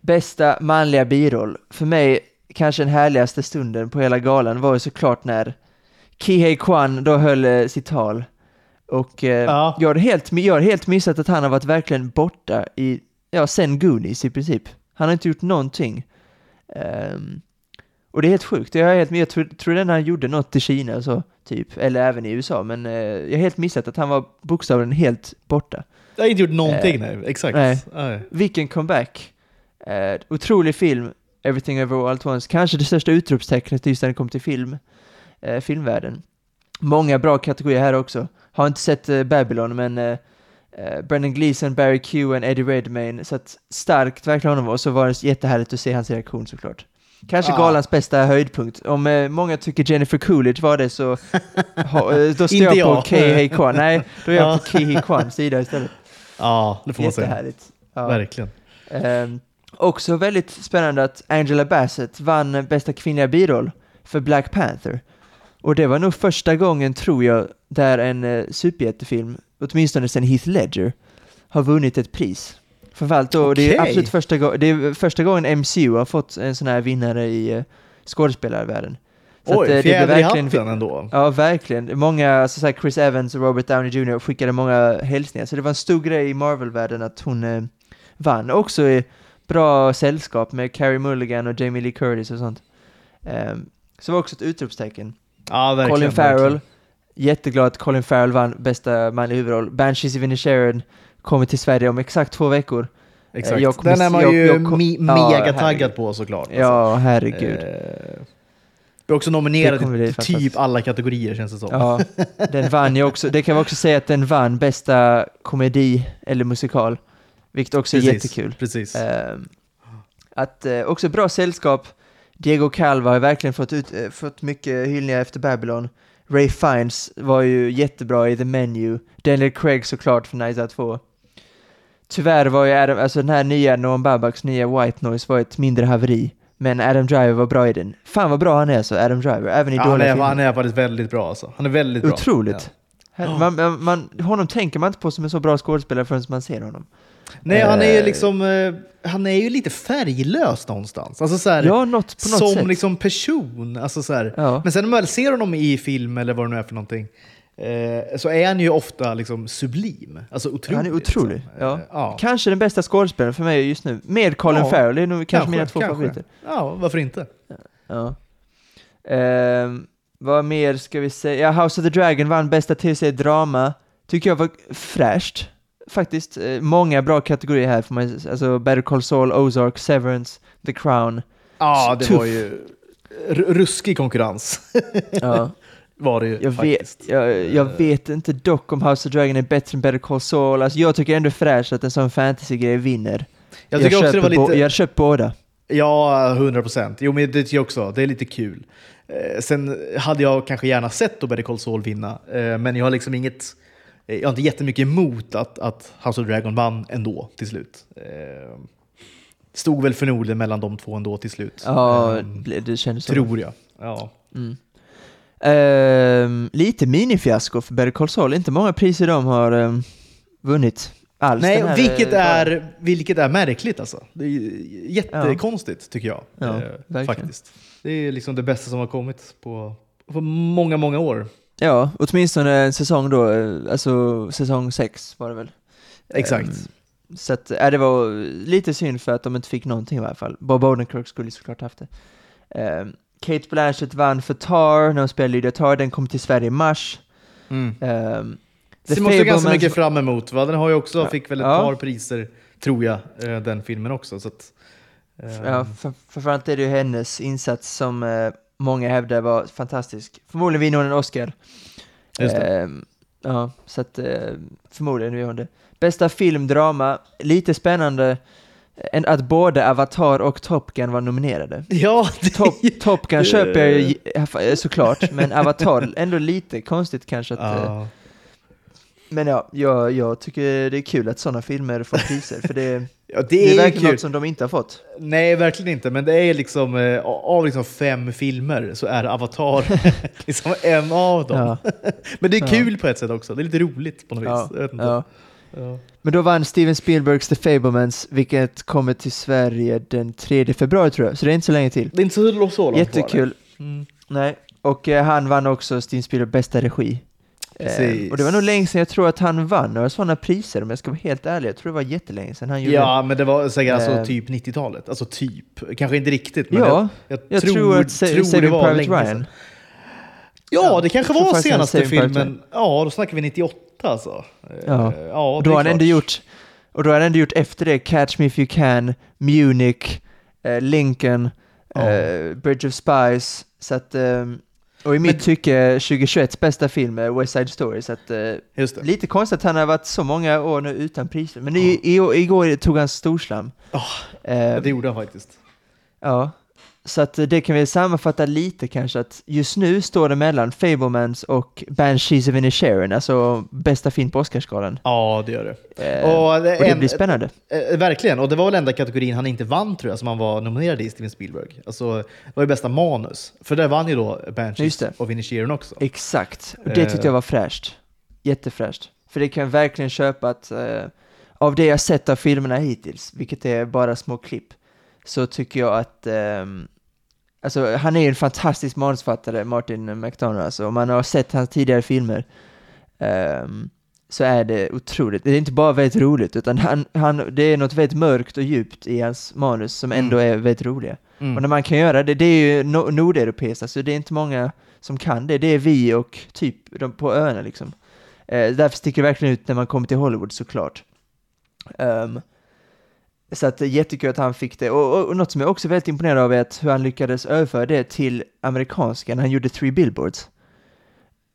Bästa manliga biroll. För mig, kanske den härligaste stunden på hela galan var ju såklart när Kihei Kwan då höll eh, sitt tal. Och eh, Ja. jag, har helt, jag har helt missat att han har varit verkligen borta i, ja, sen Goonies i princip. Han har inte gjort någonting. Ehm, och det är helt sjukt. Jag, är helt, jag tror, tror den han gjorde något i Kina så, typ, eller även i USA, men eh, jag har helt missat att han var bokstavligen helt borta. Jag har inte gjort någonting, nej. Exakt. nej. Nej. Vilken comeback! Eh, otrolig film, Everything Everywhere All At Once. Kanske det största utropstecknet just när det kom till film, eh, filmvärlden. Många bra kategorier här också. Har inte sett eh, Babylon, men eh, eh, Brendan Gleeson, Barry Keoghan, Eddie Redmayne. Så att starkt verkligen honom och så var det jättehärligt att se hans reaktion såklart. Kanske Ja. galans bästa höjdpunkt. Om eh, många tycker Jennifer Coolidge var det så ha, eh, då står jag på. Kihei Kwan. Nej, då är jag Ja. på Kihei Kwans sida istället. Ja, det får man säga. Ja. Verkligen. Ehm, också väldigt spännande att Angela Bassett vann bästa kvinnliga biroll för Black Panther. Och det var nog första gången, tror jag, där en uh, superhjältefilm, åtminstone sedan Heath Ledger, har vunnit ett pris. Framförallt då, det är absolut första, det är första gången MCU har fått en sån här vinnare i uh, skådespelarvärlden. Så Oj, att, eh, det fjäder i hatten ändå. Ja, verkligen. Många, alltså så här Chris Evans och Robert Downey Jr. skickade många hälsningar, så det var en stor grej i Marvel-världen att hon eh, vann. Också i bra sällskap med Carey Mulligan och Jamie Lee Curtis och sånt. Ehm, så det var också ett utropstecken. Ja, verkligen. Colin Farrell, verkligen. jätteglad att Colin Farrell vann bästa manliga huvudroll. Banshees of Inisherin kommer till Sverige om exakt två veckor. Exakt. jag kommer Den är man jag- ju jag kom- me- Ja, mega taggad på såklart. alltså. Ja, herregud. Eh, Är också bli till typ alla kategorier känns det som. Ja, den vann ju också. Det kan vi också säga att den vann bästa komedi eller musikal. Vilket också är Precis, jättekul. Precis. Ehm, att eh, också bra sällskap. Diego Calva har verkligen fått, ut, eh, fått mycket hyllningar efter Babylon. Ray Fiennes var ju jättebra i The Menu. Daniel Craig såklart för Nice Out 2. Tyvärr var ju Adam, alltså den här nya Noam Babaks nya White Noise var ett mindre haveri. Men Adam Driver var bra i den. Fan vad bra han är så, Adam Driver. Även i ja, han, dåliga är, filmer. han är faktiskt väldigt bra alltså. Han är väldigt bra. Otroligt. Ja. Man, man, honom tänker man inte på som en så bra skådespelare förrän man ser honom. Nej, han är ju Eh. liksom... eh, Han är ju lite färglös någonstans. Alltså så här, Ja, något, på något som sätt. liksom person. Alltså så här. Ja. Men sen när man väl ser honom i film eller vad det nu är för någonting, eh, så är han ju ofta liksom sublim. Alltså otrolig. Han är otrolig. Liksom. Ja. Eh, ja. Kanske den bästa skådespelaren för mig just nu. Med Colin Ja, Farrell, det är nog kanske, mina två favoriter. Ja, varför inte? Ja. Ehm, vad mer ska vi säga? Ja, House of the Dragon vann bästa tv-serie drama. Tycker jag var fräscht. Faktiskt. Eh, många bra kategorier här får man Alltså Better Call Saul, Ozark, Severance, The Crown. Ja, det Tuff. var ju ruskig konkurrens. Ja. var det ju Jag faktiskt. vet, jag, jag Eh. vet inte dock om House of Dragon är bättre än Better Call Saul. Alltså, jag tycker ändå fräscht att en sån fantasy-grej vinner. Jag tycker också det var lite... jag har köpt båda. Ja, 100 procent. Jo, men det tycker jag också. Det är lite kul. Eh, sen hade jag kanske gärna sett då Better Call Saul vinna, eh, men jag har liksom inget... Jag har inte jättemycket emot att, att House of Dragon vann ändå till slut. Eh, stod väl förmodligen mellan de två ändå till slut. Ja, Eh, det- det kändes så. tror jag. Ja. Mm. Ehm, lite minifiasko för Better Call Saul. Inte många priser de har ehm, vunnit alls. Nej, här, vilket är, vilket är märkligt alltså. Det är jättekonstigt tycker jag. Ja, eh, faktiskt. Det är liksom det bästa som har kommit på, på många, många år. Ja, åtminstone en säsong då, eh, alltså säsong sex var det väl. Exakt. Ehm, så att, äh, det var lite synd för att de inte fick någonting i alla fall. Bob Odenkirk skulle såklart haft det. Ehm, Kate Blanchett vann för Tar när hon spelade Lydia Tar, den kom till Sverige i mars. Mm. Ehm, The Det måste jag ganska mycket fram emot. Va? Den har ju också, Ja. fick väl ett Ja. par priser, tror jag, eh, den filmen också. Så att, eh, Ja, för, framförallt är det ju hennes insats som eh, många hävdar var fantastisk. Förmodligen vinner hon en Oscar. Just det. Ehm, ja, så att eh, förmodligen gör hon det. Bästa film, drama, lite spännande en, att både Avatar och Top Gun var nominerade. ja, det, Top, Top Gun köper jag ju eh, såklart, men Avatar ändå lite konstigt kanske att... eh, ja. Men ja, jag, jag tycker det är kul att sådana filmer får priser, för det, ja, det det är, är verkligen kul. något som de inte har fått. Nej, verkligen inte. Men det är liksom, eh, av liksom fem filmer så är Avatar liksom en av dem. Ja. Men det är Ja. kul på ett sätt också. Det är lite roligt på något Ja, vis. Jag ja. Men då vann Steven Spielbergs The Fablemans, vilket kommer till Sverige den 3 februari tror jag, så det är inte så länge till. Det är inte så, så långt kvar, Jättekul. Mm. Nej, och eh, han vann också Steven Spielberg bästa regi. Eh, Precis. och det var nog länge sedan jag tror att han vann några sådana priser, om jag ska vara helt ärlig. Jag tror det var jättelänge sedan han gjorde Ja, men det var säkert alltså Eh. typ 90-talet. Alltså typ. Kanske inte riktigt, men Ja, jag, jag tror, att Sa- tror det var Private länge Ryan. sedan. Ja, Ja, det kanske var senaste filmen. Ja, då snackar vi 98 alltså. Eh, Ja. ja då har han ändå gjort, och då har han ändå gjort efter det Catch Me If You Can, Munich, eh, Lincoln, Ja. eh, Bridge of Spies, så att, ehm, och i mitt Men- tycke 2021 bästa film är West Side Story, så att eh, lite konstigt att han har varit så många år nu utan priser. Men i, i, igår tog han storslam. Ja, Eh, Det gjorde han faktiskt. Ja, så att eh, det kan vi sammanfatta lite kanske att just nu står det mellan Fablemans och Banshees of Inisherin, alltså bästa film på Oscarsgalan. Ja, det gör det. Eh, Och och det det en- blir spännande. Eh, verkligen, och det var väl enda kategorin han inte vann tror jag, som han var nominerad i, Steven Spielberg. Alltså, det var ju bästa manus. För där vann ju då Banshees det. och Inisherin också. Exakt, och det tyckte Eh. jag var fräscht. Jättefräscht. För det kan jag verkligen köpa att eh, av det jag sett av filmerna hittills, vilket är bara små klipp, så tycker jag att ehm, Alltså han är ju en fantastisk manusförfattare, Martin McDonough, alltså om man har sett hans tidigare filmer ehm, så är det otroligt. Det är inte bara väldigt roligt, utan han, han, det är något väldigt mörkt och djupt i hans manus som ändå är väldigt roliga. Mm. Och när man kan göra det, det är ju no nordeuropeiskt, alltså det är inte många som kan det. Det är vi och typ de på öarna liksom. Eh, därför sticker det verkligen ut när man kommer till Hollywood såklart. Ehm, så att det är jättekul att han fick det. Och, och, och något som jag också är väldigt imponerad av är att hur han lyckades överföra det till amerikanska när han gjorde Three Billboards.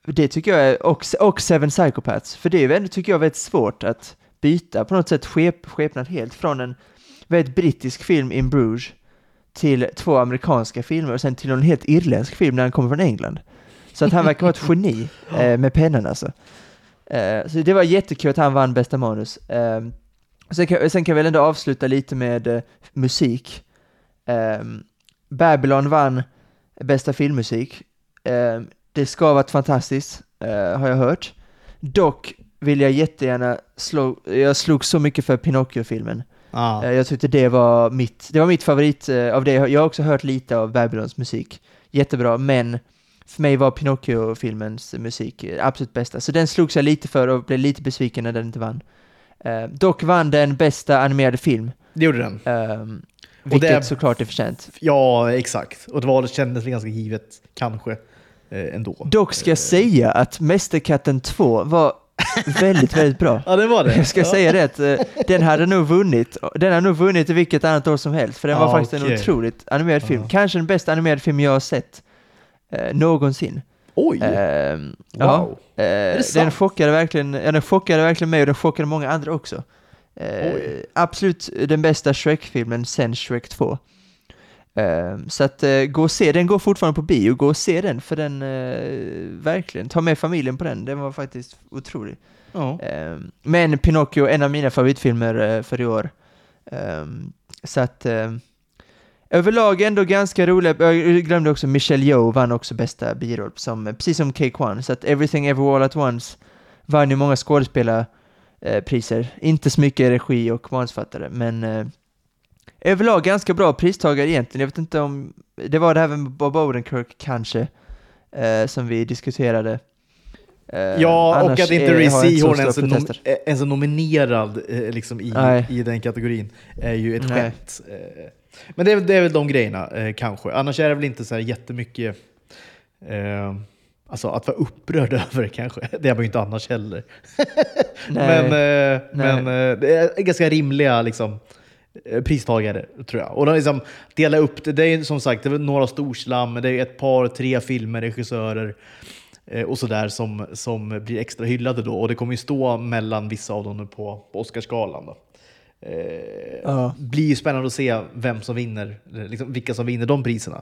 Det tycker jag är, och, och Seven Psychopaths, för det är väl, tycker jag, väldigt svårt att byta på något sätt skep, skepnad helt från en väldigt brittisk film in Bruges till två amerikanska filmer och sen till en helt irländsk film när han kommer från England. Så att han verkar vara ett geni eh, med pennan alltså. Eh, så det var jättekul att han vann bästa manus. Eh, sen, kan, sen kan jag väl ändå avsluta lite med eh, musik. Eh, Babylon vann bästa filmmusik. Eh, det ska ha varit fantastiskt, eh, har jag hört. Dock vill jag jättegärna slå, jag slog så mycket för Pinocchio-filmen. Ja. Eh, Jag tyckte det var mitt, det var mitt favorit eh, av det. Jag har också hört lite av Babylons musik. Jättebra, men för mig var Pinocchio-filmens musik absolut bästa. Så den slogs jag lite för och blev lite besviken när den inte vann. Eh, dock vann den bästa animerade film, Det gjorde den. ehm, vilket det- såklart är förtjänt. Ja, exakt. Och det var, det kändes ganska givet, kanske, eh, ändå. Dock ska jag säga att Mästerkatten 2 var väldigt, väldigt bra. Ja, det var det. Jag ska ja. säga det att eh, den hade nog vunnit, den hade nog vunnit i vilket annat år som helst, för den var faktiskt en okej. otroligt animerad film. Ja. Kanske den bästa animerade film jag har sett eh, någonsin. Oj! Ehm, wow. Ja, eh, det den chockade verkligen, ja, den chockade verkligen mig och den chockade många andra också. Eh, absolut den bästa Shrek-filmen sen Shrek 2. Ehm, så att eh, gå och se, den går fortfarande på bio, gå och se den för den, eh, verkligen, ta med familjen på den, den var faktiskt otrolig. Ehm, men Pinocchio, en av mina favoritfilmer eh, för i år. Så att överlag ändå ganska rolig. Jag glömde också Michelle Yeoh vann också bästa biroll, som, precis som Cake One. Så att Everything Everywhere All At Once vann ju många skådespelarpriser. Inte så mycket regi och manusförfattare, men eh, överlag ganska bra pristagare egentligen. Jag vet inte om, det var det här med Bob Odenkirk kanske, eh, som vi diskuterade. Eh, Ja, och att inte Ray Seahorn ens är, nom ens nominerad eh, liksom i, Nej. i den kategorin är ju ett skämt. Men det är, det är väl de grejerna, eh, kanske. Annars är det väl inte så här jättemycket eh, Alltså att vara upprörd över kanske. Det är man ju inte annars heller. Men eh, men eh, det är ganska rimliga liksom, eh, pristagare, tror jag. Och de liksom delar upp det. Det är som sagt det är några storslam, det är ett par, tre filmer, regissörer eh, och sådär som, som blir extra hyllade då. Och det kommer ju stå mellan vissa av dem på, på Oscarsgalan. Då. Eh, Ja. blir ju spännande att se vem som vinner, liksom vilka som vinner de priserna.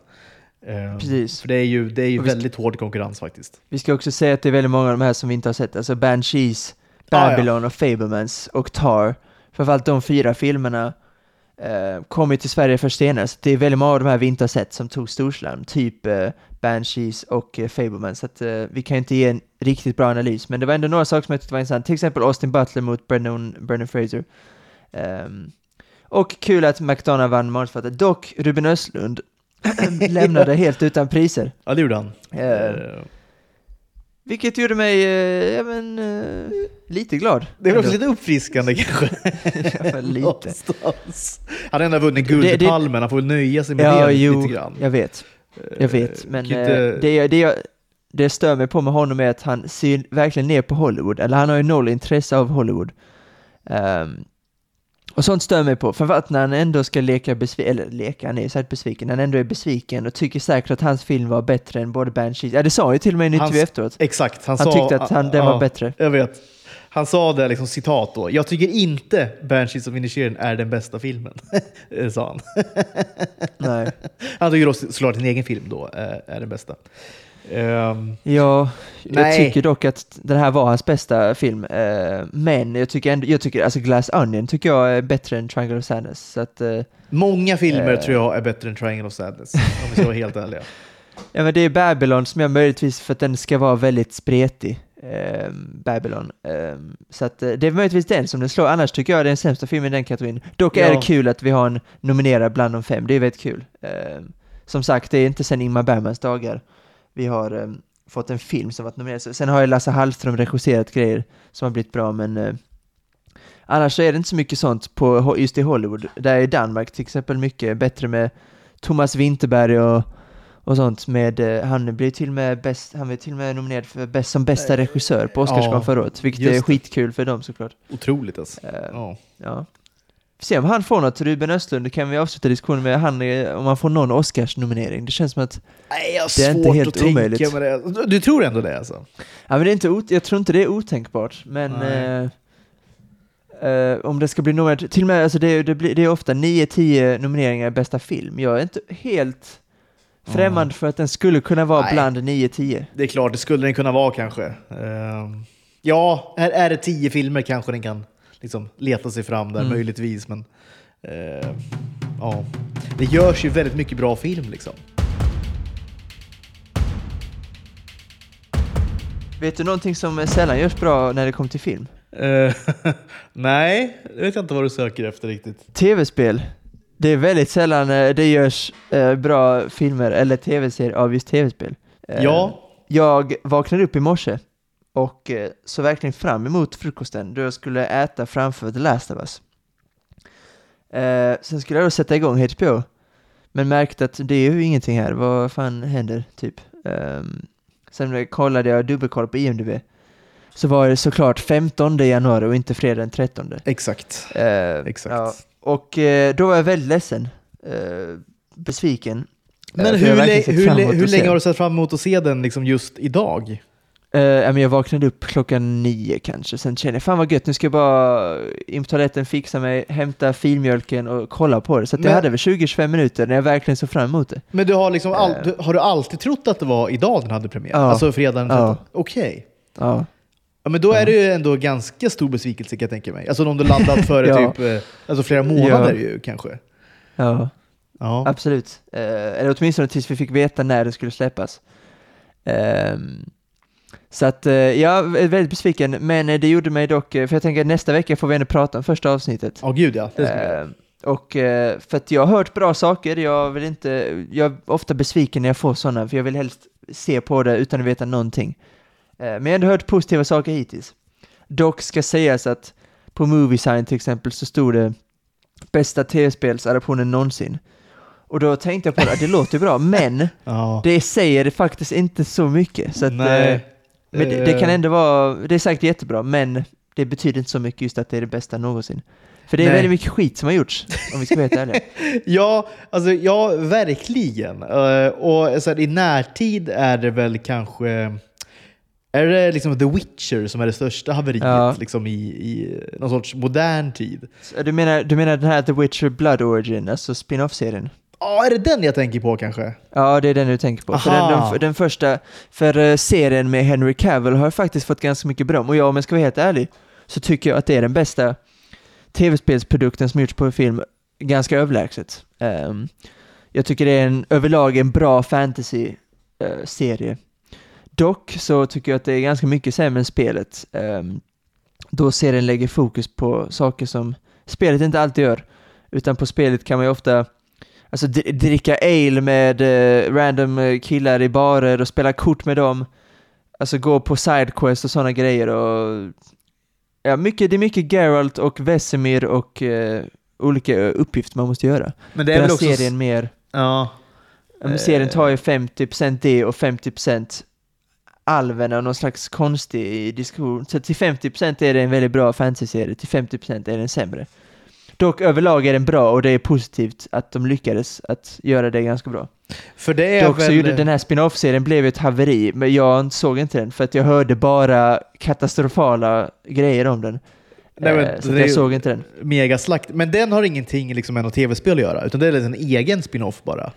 Eh, Precis. För det är ju, det är ju vi ska- väldigt hård konkurrens faktiskt. Vi ska också säga att det är väldigt många av de här som vi inte har sett, alltså Banshees, Ah, ja. Babylon och Fablemans och Tar. Framförallt de fyra filmerna eh, kom ju till Sverige först senare, så det är väldigt många av de här vi inte har sett som tog storslam, typ eh, Banshees och eh, Fablemans. Så att, eh, vi kan ju inte ge en riktigt bra analys, men det var ändå några saker som jag tyckte var intressant, till exempel Austin Butler mot Brendan, Brendan Fraser. Ehm, och kul att McDonough vann manusförfattare, dock Ruben Östlund lämnade helt utan priser. Ja, det gjorde han. Eh, Vilket gjorde mig, eh, ja men, eh, lite glad. Det väl också lite uppfriskande kanske. Lite. Han har ändå vunnit Det- det- Guldpalmen, han får väl nöja sig med Ja, det jo, lite grann. jag vet. Jag vet, Eh, men kan eh, det, det, jag- det stör mig på med honom är att han ser verkligen ner på Hollywood, eller han har ju noll intresse av Hollywood. Ehm, och sånt stör mig på, framförallt när han ändå ska leka besviken, eller leka, han är ju säkert besviken, han ändå är besviken och tycker säkert att hans film var bättre än både Banshees, ja det sa han ju till och med i en intervju efteråt. Exakt, han, Han sa... tyckte att han, den ja, var bättre. Jag vet. Han sa det, liksom, citat då. Jag tycker inte Banshees of Inisherin är den bästa filmen, Eh, sa han. Nej. Han tycker då såklart sin egen film då är, är den bästa. Ehm, Ja, jag Nej. tycker dock att den här var hans bästa film. Eh, men jag tycker ändå, jag tycker, alltså Glass Onion tycker jag är bättre än Triangle of Sadness. Så att, eh, många filmer Eh. tror jag är bättre än Triangle of Sadness, om vi ska vara helt ärliga. ja men det är Babylon som jag möjligtvis, för att den ska vara väldigt spretig. Eh, Babylon. Eh, så att det är möjligtvis den som den slår, annars tycker jag det är den sämsta filmen i den kategorin. Dock är Ja. det kul att vi har en nominerad bland de fem, det är väldigt kul. Som sagt, det är inte sen Ingmar Bergmans dagar vi har eh, fått en film som varit nominerad. Sen har ju Lasse Hallström regisserat grejer som har blivit bra, men eh, annars så är det inte så mycket sånt på just i Hollywood. Där är Danmark till exempel mycket bättre med Thomas Winterberg och, och sånt med, eh, han blir till med bäst, han blev till och med nominerad för bäst, som bästa regissör på Oscarsgalan Ja, förra året, vilket är skitkul för dem såklart. Otroligt alltså. Eh, Ja. Ja. Ser om han får något, Ruben Östlund, kan vi avsluta diskussionen med, han, är- om han får någon Oscars-nominering. Det känns som att Nej, jag har Det är inte helt att tänka omöjligt. med det. Du, tror ändå det alltså? Ja, men det är inte jag tror inte det är otänkbart, men eh, eh, om det ska bli nominerat, till och med, alltså det, det, blir, det är ofta 9-10 nomineringar i bästa film. Jag är inte helt främmande för att den skulle kunna vara Nej. bland 9-10. Det är klart, det skulle den kunna vara kanske. Ehm, ja, är, är det tio filmer kanske den kan liksom leta sig fram där, Mm. möjligtvis. Men ehm, ja, det görs ju väldigt mycket bra film liksom. Vet du någonting som sällan görs bra när det kommer till film? Eh, nej, jag vet inte vad du söker efter riktigt. Tv-spel. Det är väldigt sällan eh, det görs eh, bra filmer eller tv-serier av just tv-spel. Eh, Ja, Jag vaknade upp i morse och eh, såg verkligen fram emot frukosten då jag skulle äta framför The Last of Us. Eh, sen skulle jag då sätta igång HBO, men märkte att det är ju ingenting här, vad fan händer typ? Ehm, sen kollade jag dubbelkoll på IMDB, så var det såklart 15 januari och inte fredag den 13. exakt. Eh, Exakt. Ja, och eh, då var jag väldigt ledsen, eh, besviken. Men hur, lä- hur, lä- hur länge har du sett fram emot att se den liksom just idag? Men jag vaknade upp klockan nio kanske, sen kände jag fan vad gött, nu ska jag bara in på toaletten, fixa mig, hämta filmjölken och kolla på det. Så Men- jag hade väl 20-25 minuter när jag verkligen såg fram emot det. Men du har, liksom all, Eh. du, har du alltid trott att det var idag den hade premiär? Ja. Alltså fredagen den Ja. 13? Okej. Ja. Ja, men då är det ju ändå ganska stor besvikelse kan jag tänka mig. Alltså om du landat före Ja. typ eh, alltså flera månader ju kanske. ja. Absolut. Eh, eller åtminstone tills vi fick veta när det skulle släppas. Ehm, så att, eh, jag är väldigt besviken, men eh, det gjorde mig dock, eh, för jag tänker att nästa vecka får vi ändå prata om första avsnittet. Ja, gud ja. Det och för att jag har hört bra saker, jag vill inte, jag är ofta besviken när jag får sådana, för jag vill helst se på det utan att veta någonting. Men jag har ändå hört positiva saker hittills. Dock ska sägas att på Moviesign till exempel så stod det bästa tv-spelsadaptionen någonsin. Och då tänkte jag på det, det låter bra, men ja. det säger faktiskt inte så mycket. Så att, Nej. Men det, det kan Eh, ändå vara, det är säkert jättebra, men det betyder inte så mycket just att det är det bästa någonsin. För det är Nej. väldigt mycket skit som har gjorts, om vi ska vara helt. Ja, alltså ja, verkligen. Eh, och så här, i närtid är det väl kanske... Är det liksom The Witcher som är det största haveriet Ja. liksom i, i någon sorts modern tid? Du menar, du menar den här The Witcher Blood Origin, alltså spin-off-serien? Ja, är det den jag tänker på kanske? Ja, det är den du tänker på. För den, den, den första, för eh, serien med Henry Cavill har faktiskt fått ganska mycket beröm. Och jag, om jag ska vara helt ärlig, så tycker jag att det är den bästa tv-spelsprodukten som gjorts på film, ganska överlägset. Ehm, jag tycker det är en, överlag en bra fantasy-serie. Dock så tycker jag att det är ganska mycket sämre än spelet. Um, då serien lägger fokus på saker som spelet inte alltid gör. Utan på spelet kan man ju ofta Alltså dri- dricka ale med eh, random eh, killar i barer och spela kort med dem. Alltså gå på sidequest och sådana grejer och... Ja, mycket, det är mycket Geralt och Vesemir och eh, olika uppgifter man måste göra. Men det Den är väl här också... serien mer... Ja. Eh. serien tar ju 50% det och 50% alverna och någon slags konstig diskussion. Så till 50% är det en väldigt bra fantasy-serie, till 50% är den sämre. Dock överlag är den bra och det är positivt att de lyckades att göra det ganska bra. För det är Dock så väl... gjorde den här spin-off-serien blev ett haveri, men jag såg inte den för att jag hörde bara katastrofala grejer om den. Nej, men Eh, så jag såg inte den. Megaslakt. Men den har ingenting liksom med något tv-spel att göra, utan det är en egen spin-off bara.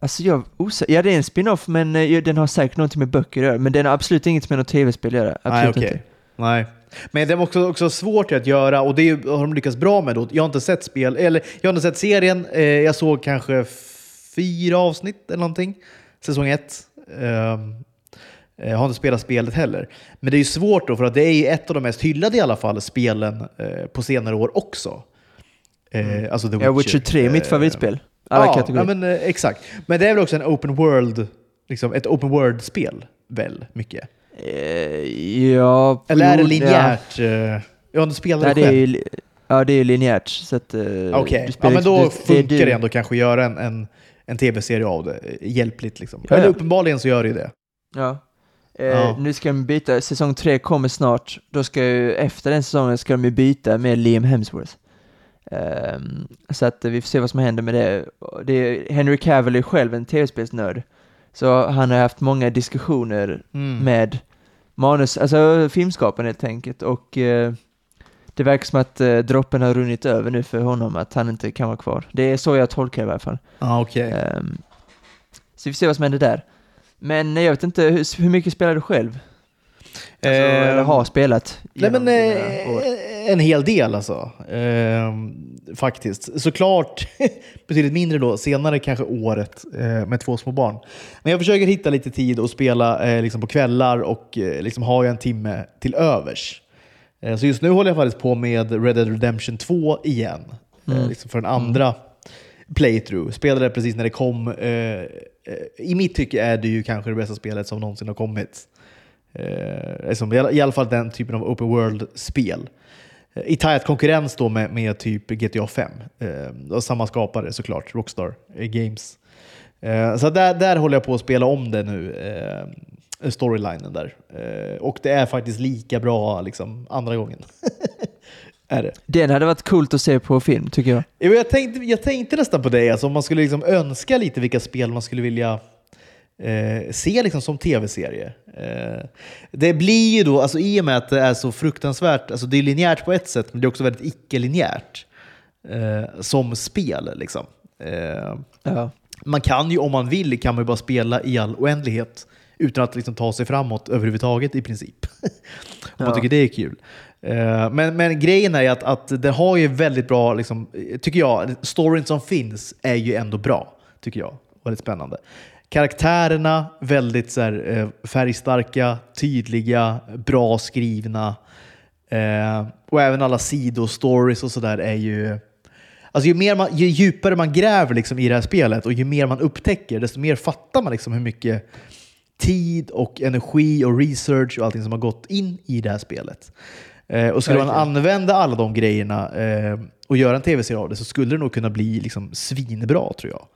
Alltså jag osä- Ja, det är en spin-off, men eh, den har säkert någonting med böcker att göra. Men den har absolut inget med något tv-spel att göra. Absolut okej. inte. Nej. Men det var också, också svårt att göra och det är har de lyckats bra med. Då. Jag har inte sett spel, eller jag har inte sett serien. Eh, jag såg kanske fyra avsnitt eller någonting. Säsong ett. Ehm, jag har inte spelat spelet heller. Men det är ju svårt då, för att det är ju ett av de mest hyllade i alla fall spelen eh, på senare år också. Eh, Alltså The Witcher. Ja, Witcher 3 är mitt Eh, favoritspel. Alla ja, kategorier. Ja, men, eh, exakt. Men det är väl också en open world, liksom ett open world-spel, väl? Mycket. Eh, ja... Eller är det linjärt? Ja. Jag har inte spelat Ja, det det är själv. ju, ja, det är ju linjärt. Så att, eh, Okej, du spelar ja, men då du- funkar du- det ändå kanske att göra en, en, en tv-serie av det. eh, Hjälpligt liksom. Ja, Eller ja. uppenbarligen så gör det ju det. Ja. Eh, Ja. Nu ska de byta, säsong tre kommer snart. Då ska ju, efter den säsongen ska de ju byta med Liam Hemsworth. Ehm, så att eh, vi får se vad som händer med det. Det är, Henry Cavill är själv en tv-spelsnörd. Så han har haft många diskussioner Mm. med manus, alltså filmskaparen helt enkelt. Och eh, det verkar som att eh, droppen har runnit över nu för honom, att han inte kan vara kvar. Det är så jag tolkar i alla fall. Ja, okej. Ehm, så vi får se vad som händer där. Men jag vet inte, hur, hur mycket spelar du själv? Alltså, Ehm, eller har spelat? Nej, men eh, en hel del alltså. Ehm, faktiskt. Såklart betydligt mindre då, senare kanske året eh, med två små barn. Men jag försöker hitta lite tid och spela eh, liksom på kvällar och eh, liksom har jag en timme till övers. Eh, så just nu håller jag faktiskt på med Red Dead Redemption 2 igen. Eh, Mm. liksom för en andra playthrough. Spelade det precis när det kom. Eh, I mitt tycke är det ju kanske det bästa spelet som någonsin har kommit. Eh, liksom, I alla fall den typen av open world-spel. I tajt konkurrens då med, med typ GTA 5. Eh, och samma skapare såklart, Rockstar Games. Eh, så där, där håller jag på att spela om det nu, eh, storylinen där. Eh, och det är faktiskt lika bra liksom, andra gången. Är det. Den hade varit coolt att se på film, tycker jag. Jo, Jag tänkte, jag tänkte nästan på det, alltså, om man skulle liksom önska lite vilka spel man skulle vilja eh, se liksom som tv-serie. Eh, det blir ju då, alltså, i och med att det är så fruktansvärt, alltså, det är linjärt på ett sätt, men det är också väldigt icke-linjärt eh, som spel. Liksom. Eh, Ja. man kan ju, om man vill, kan man ju bara spela i all oändlighet utan att liksom ta sig framåt överhuvudtaget i princip. om man Ja. tycker det är kul. Eh, Men, men grejen är att, att det har ju väldigt bra, liksom, tycker jag, storyn som finns är ju ändå bra, tycker jag. Väldigt spännande. Karaktärerna, väldigt så här, eh, färgstarka, tydliga, bra skrivna. Eh, och även alla sidostories och sådär är ju... Alltså ju, mer man, ju djupare man gräver liksom i det här spelet och ju mer man upptäcker, desto mer fattar man liksom hur mycket tid och energi och research och allting som har gått in i det här spelet. Eh, och skulle man använda alla de grejerna eh, och göra en tv-serie av det så skulle det nog kunna bli liksom svinbra tror jag.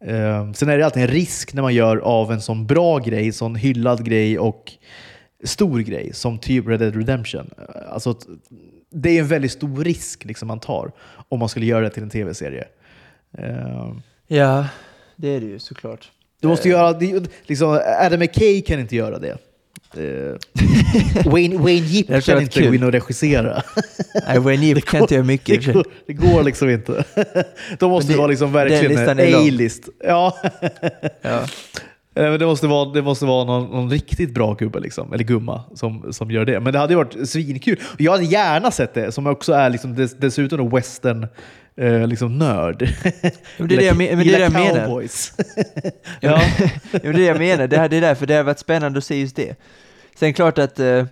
Eh, sen är det alltid en risk när man gör av en sån bra grej, sån hyllad grej och stor grej som typ Red Dead Redemption. Eh, Alltså, det är en väldigt stor risk liksom man tar om man skulle göra det till en tv-serie. Eh, Ja, det är det ju såklart. du måste göra, det- liksom, Adam McKay kan inte göra det. Eh, Wayne, Wayne Yip hade kan inte gå in och regissera. Nej, Wayne Yip kan inte göra mycket det, går, det går liksom inte. Då måste det, vara liksom verkligen. A-list. Ja. Ja. Eh, det måste vara, det måste vara någon, någon riktigt bra gubbe, liksom, eller gumma, som, som gör det. Men det hade varit svinkul. Jag hade gärna sett det, som också är liksom dess, dessutom western eh, liksom nörd. Men det är det jag, men, men det är det jag menar. ja, men det är det jag menar. Det, här, det är därför det har varit spännande att se just det. Sen klart att uh,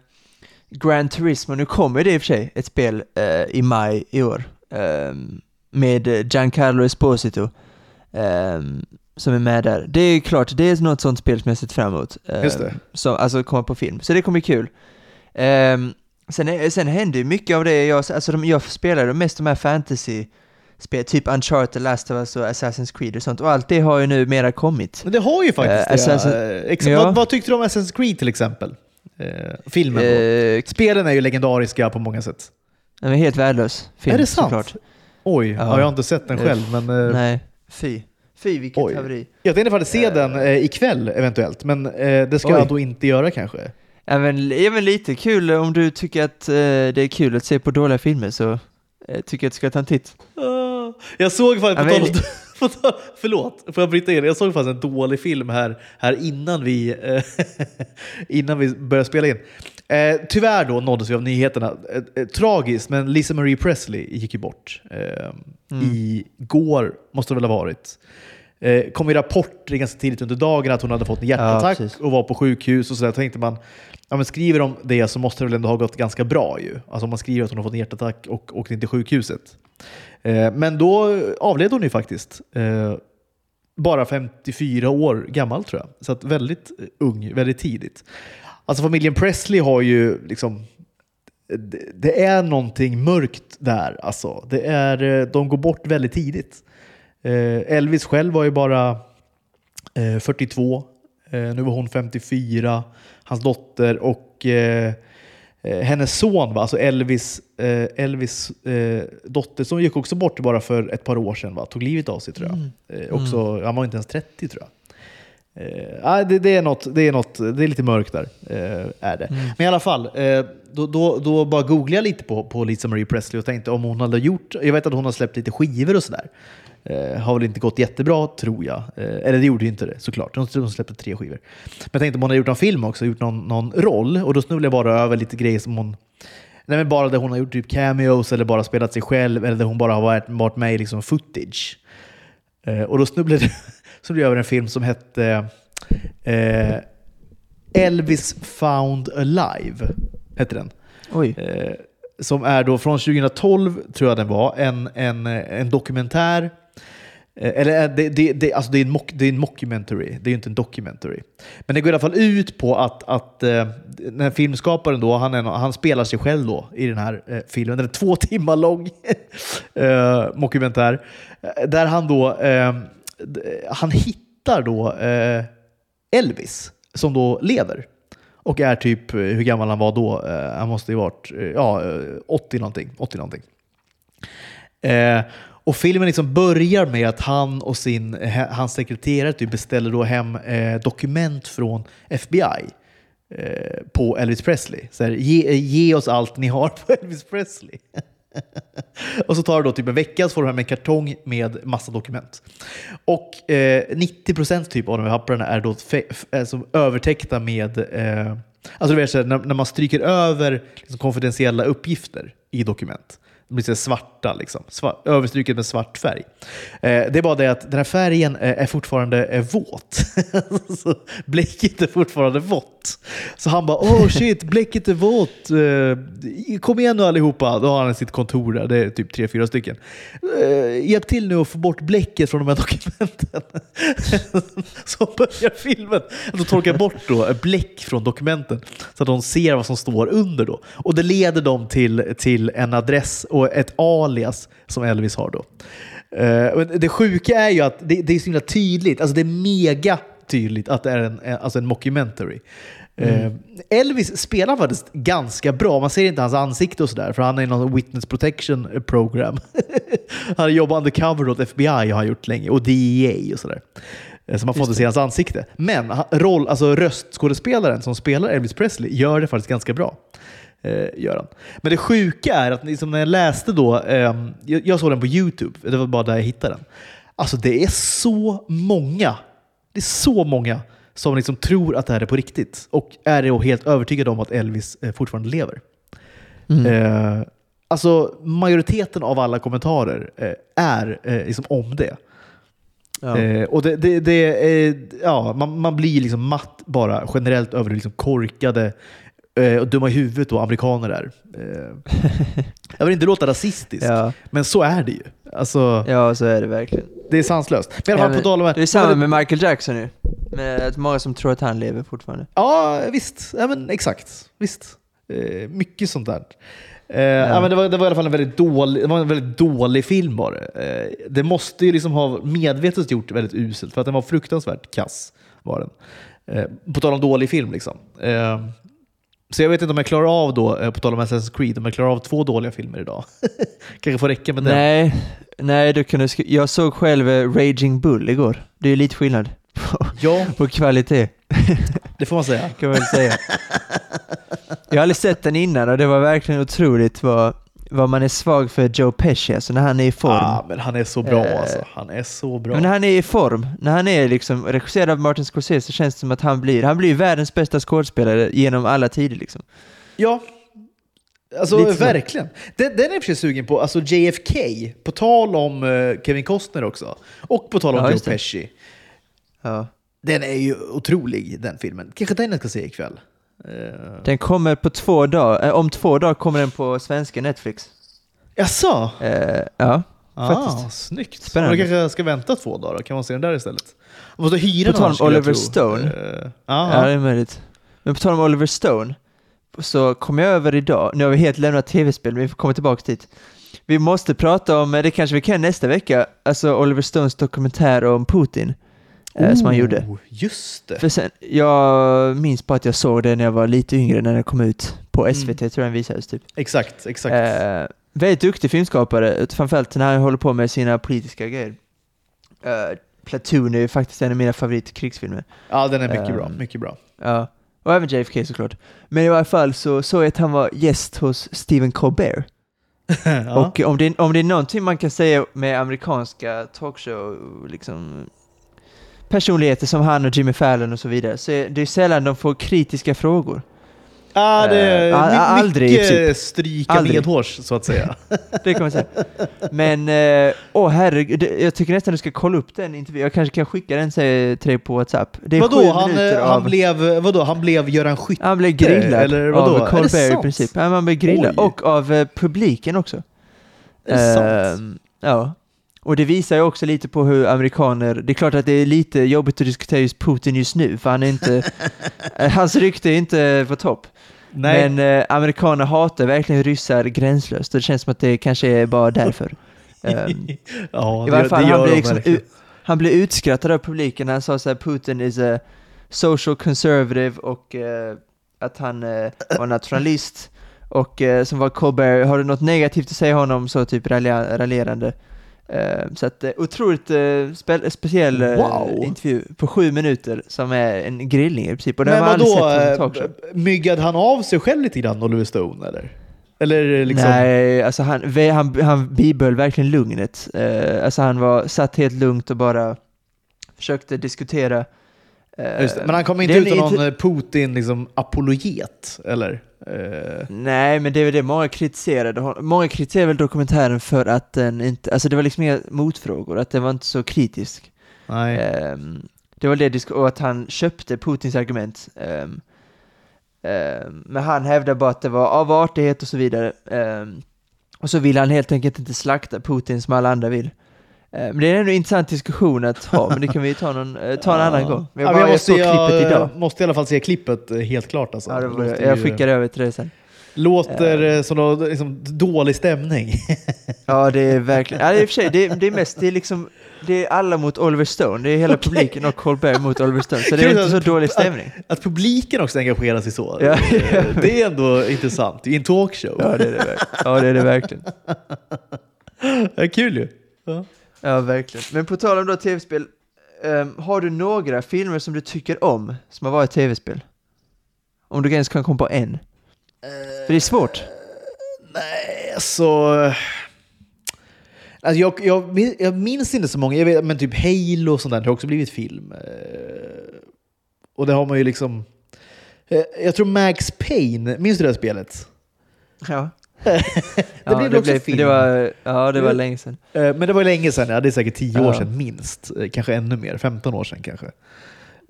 Gran Turismo, nu kommer det i och för sig ett spel eh, i maj i år ehm, med eh, Giancarlo Esposito ehm, som är med där. Det är klart, det är något sånt spel som jag sett fram emot. ehm, Just det. Som, alltså komma på film, så det kommer bli kul. Ehm, sen, sen händer ju mycket av det, jag, alltså de, jag spelar ju mest de här fantasy spel, typ Uncharted, Last of Us och Assassin's Creed och sånt, och allt det har ju nu mera kommit. Men det har ju faktiskt Eh, det. Assassin- Eh, Ja. vad, vad tyckte du om Assassin's Creed till exempel? Eh, filmen då? Eh, Spelen är ju legendariska på många sätt. den är helt värdelös film, är det sant? såklart. Oj, ja. Ja. jag har inte sett den Eh, själv. Men, eh, Nej, fy. Fy vilket Oj. haveri. jag tänkte faktiskt se den eh, ikväll eventuellt, men eh, det ska Oj. jag då inte göra kanske. Även, även lite kul om du tycker att eh, det är kul att se på dåliga filmer så eh, tycker jag att du ska ta en titt. Jag såg faktiskt, Ja, på tal om- förlåt, får jag bryta in? Jag såg faktiskt en dålig film här, här innan, vi, eh, innan vi började spela in. Eh, tyvärr då nåddes vi av nyheterna. Eh, eh, tragiskt, men Lisa Marie Presley gick ju bort. Eh, Igår måste det väl ha varit. Eh, kom ju rapporter ganska tidigt under dagen att hon hade fått en hjärtattack precis. och var på sjukhus och sådär. Då tänkte man, ja, men skriver de det så måste det väl ändå ha gått ganska bra ju. Alltså om man skriver att hon har fått en hjärtattack och åkte in till sjukhuset. Eh, men då avled hon ju faktiskt. Eh, bara 54 år gammal tror jag. Så att väldigt eh, ung, väldigt tidigt. Alltså familjen Presley har ju liksom det, det är någonting mörkt där. Alltså. Det är, eh, de går bort väldigt tidigt. Eh, Elvis själv var ju bara eh, 42. Eh, nu var hon 54. Hans dotter och eh, eh, hennes son, va? alltså Elvis, eh, Elvis eh, dotter, som gick också bort bara för ett par år sedan. Va? Tog livet av sig tror jag. Eh, också, Han var inte ens 30 tror jag. Eh, ah, det, det, är något, det, är något, det är lite mörkt där. Eh, är det. Men i alla fall, eh, då, då, då bara googlade jag lite på, på Lisa Marie Presley och tänkte om hon hade gjort... Jag vet att hon har släppt lite skivor och sådär. Eh, har väl inte gått jättebra, tror jag. Eh, eller det gjorde ju inte det, såklart. Hon släppte tre skivor. Men jag tänkte om hon har gjort någon film också, gjort någon, någon roll. Och då snubblade jag bara över lite grejer som hon... Nej, men bara där hon har gjort typ cameos eller bara spelat sig själv eller där hon bara har varit, varit med i liksom footage. Eh, och då snubblade snubblade jag över en film som hette eh, Elvis found alive. Hette den. Oj. Eh, som är då från 2012, tror jag den var, en, en, en dokumentär. Eh, eller eh, det, det, det, alltså det, är en mock, det är en mockumentary, det är ju inte en documentary. Men det går i alla fall ut på att, att eh, den här filmskaparen då, han, är, han spelar sig själv då i den här eh, filmen. Den är två timmar lång eh, mockumentär. Där han då, eh, han hittar då eh, Elvis som då lever. Och är typ, hur gammal han var då? Han måste ju varit ja, 80 någonting. 80 någonting. Och filmen liksom börjar med att han och sin, eh, hans sekreterare typ beställer då hem eh, dokument från FBI eh, på Elvis Presley. Så här, ge, eh, ge oss allt ni har på Elvis Presley. och så tar det då typ en vecka så får de hem en kartong med massa dokument. Och eh, 90% typ av de här papperna är då alltså, övertäckta med eh, Alltså det är så här, när, när man stryker över liksom, konfidentiella uppgifter i dokument. De blir så svarta, liksom. Svar, överstruket med svart färg. Eh, det är bara det att den här färgen eh, är fortfarande eh, våt. så bläcket är fortfarande vått. Så han bara oh shit, bläcket är vått. Eh, kom igen nu allihopa. Då har han sitt kontor där, det är typ tre, fyra stycken. Eh, hjälp till nu att få bort bläcket från de här dokumenten. så börjar filmen. De torkar bort då bläck från dokumenten så att de ser vad som står under. Då. Och det leder dem till, till en adress och ett alias som Elvis har. då. Eh, men det sjuka är ju att det, det är så himla tydligt, alltså det är mega tydligt att det är en, en- alltså en mockumentary. Eh, Elvis spelar faktiskt ganska bra. Man ser inte hans ansikte och sådär, för han är i någon witness protection program. han har jobbat undercover åt FBI har han gjort länge, och DEA och sådär. Eh, Så man får inte se hans ansikte. Men roll, alltså röstskådespelaren som spelar Elvis Presley gör det faktiskt ganska bra. Eh, gör han. Men det sjuka är att liksom när jag läste då, ehm, jag, jag såg den på YouTube, det var bara där jag hittade den. Alltså det är så många, det är så många som liksom tror att det här är på riktigt och är helt övertygade om att Elvis eh, fortfarande lever. Eh, alltså majoriteten av alla kommentarer är liksom om det. Ja. Eh, och det, det, det, eh, ja, man, man blir liksom matt bara generellt över hur liksom korkade eh, och dumma i huvudet då amerikaner är. Eh, jag vill inte låta rasistisk, Ja. men så är det ju. Alltså, ja, så är det verkligen. Det är sanslöst. Men i alla fall på tal om... det är samma med Michael Jackson nu. Med att många som tror att han lever fortfarande. Ja, visst. Ja, men exakt. Visst. Eh, mycket sånt där. Eh, ja. men det, var, det var i alla fall en väldigt dålig, det var en väldigt dålig film var det. Eh, det måste ju liksom ha medvetet gjort väldigt uselt, för att den var fruktansvärt kass. Var den. Eh, på tal om dålig film liksom. Så jag vet inte om jag klarar av då, eh, på tal om Assassin's Creed, om jag klarar av två dåliga filmer idag. Kanske får räcka med den. Nej, nej, du kunde jag såg själv eh, Raging Bull igår. Det är lite skillnad på, Ja, på kvalitet, det får man säga. kan man säga. Jag har aldrig sett den innan och det var verkligen otroligt vad, vad man är svag för Joe Pesci, alltså när han är i form. Ah, men han är så bra Eh, alltså. Han är så bra. Men när han är i form, när han är liksom regisserad av Martin Scorsese så känns det som att han blir, han blir världens bästa skådespelare genom alla tider liksom. Ja, alltså verkligen. Den, den är jag för sig sugen på. Alltså JFK, på tal om eh, Kevin Costner också. Och på tal om Ja, Joe. Pesci. Ja. Den är ju otrolig, den filmen. Kanske den jag ska se ikväll. Uh, Den kommer på två dagar, eh, om två dagar kommer den på svenska Netflix. Jaså? Eh, ja, Ah, faktiskt. snyggt. Spännande. Man kanske ska vänta två dagar, kan man se den där istället? Man måste hyra På tal om Oliver. Stone. Eh, ja, det är möjligt. Men på tal om Oliver Stone, så kom jag över idag, nu har vi helt lämnat tv-spel, men vi får komma tillbaka dit. Vi måste prata om, eh, det kanske vi kan nästa vecka, alltså Oliver Stones dokumentär om Putin. Eh, som han gjorde. Oh, Just det. För sen, jag minns bara att jag såg det när jag var lite yngre, när den kom ut. På SVT tror jag den visades typ. Exakt, exakt. Eh, väldigt duktig filmskapare, framförallt när han håller på med sina politiska grejer. Eh, Platoon är ju faktiskt en av mina favoritkrigsfilmer. ja, den är mycket ehm, bra. Mycket bra. Ja, och även JFK såklart. Men i alla fall så såg jag att han var gäst hos Stephen Colbert. ja. Och om det, om det är någonting man kan säga med amerikanska talkshow, liksom personligheter som han och Jimmy Fallon och så vidare, så det är sällan de får kritiska frågor. Ja, det är my- aldrig, mycket stryka Aldrig. medhårs, så att säga. Det kan man säga. Men, eh, åh herregud, det- jag tycker nästan du ska kolla upp den intervjun. Jag kanske kan skicka den till dig på WhatsApp. Det är vadå, sju han, minuter eh, av... han, blev, vadå, han blev Göran Skytte? Han blev grillad eller vadå? Av Colbert i princip. Ja, han blev grillad. Oj. Och av eh, publiken också. Är det sant? Ehm, ja. Och det visar ju också lite på hur amerikaner, det är klart att det är lite jobbigt att diskutera just Putin just nu, för han är inte, hans rykte är inte på topp. Nej. Men eh, amerikaner hatar verkligen ryssar gränslöst och det känns som att det kanske är bara därför. Ehm, ja, I varje fall, det han de liksom, u- han blev utskrattad av publiken när han sa så här, Putin is a social conservative och eh, att han eh, var nationalist och eh, som var Colbert, har du något negativt att säga honom så typ ralja- raljerande. Eh, så att eh, otroligt eh, spe- speciell Wow. intervju på sju minuter som är en grillning i princip. Och den Men vadå, myggade han av sig själv lite grann, Oliver Stone, eller? Eller liksom... Nej, alltså han, han, han bibehöll verkligen lugnet. Eh, alltså han var, satt helt lugnt och bara försökte diskutera. eh, det. Men han kom inte det ut som någon eh, Putin liksom, eller? Eh, Nej, men det är väl det många kritiserade. Många kritiserade väl dokumentären för att den inte, alltså det var liksom inga motfrågor, att den var inte så kritisk. nej. Ehm, det var det, och att han köpte Putins argument. Ehm, ehm, men han hävdade bara att det var av artighet och så vidare. Och så vill han helt enkelt inte slakta Putin som alla andra vill. Ehm, Men det är ändå en intressant diskussion att ha, men det kan vi ta, någon, eh, ta en annan gång. Men Ja, jag, bara, jag, måste, såg klippet jag idag. måste i alla fall se klippet eh, helt klart. Alltså. Ja, det var, jag skickar över till dig sen. Låter eh, som någon liksom, dålig stämning. Ja, det är verkligen, ja, det är i och för sig, det det är mest, det är liksom, det är alla mot Oliver Stone, det är hela Okej. publiken och Colbert mot Oliver Stone, så det är inte så att- dålig stämning. Att publiken också engagerar sig så. Ja. eh, det är ändå intressant. I en talkshow. Ja, det är det verkligen. Ja, det är det verkligen. Är kul ju. Ja. Ja, verkligen. Men på tal om då tv-spel, ehm, har du några filmer som du tycker om som har varit tv-spel? Om du ens kan komma på en. För det är svårt. Nej, alltså... Alltså jag, jag, min- jag minns inte så många, jag vet, men typ Halo och sånt där har också blivit film. Eh, Och det har man ju liksom... eh, Jag tror Max Payne, minns du det här spelet? Ja. Det blev också film. Det var, ja, det var Mm. länge sedan. Eh, Men det var länge sedan, ja, det är säkert 10 år Ja. sedan minst. Eh, Kanske ännu mer, 15 år sedan kanske.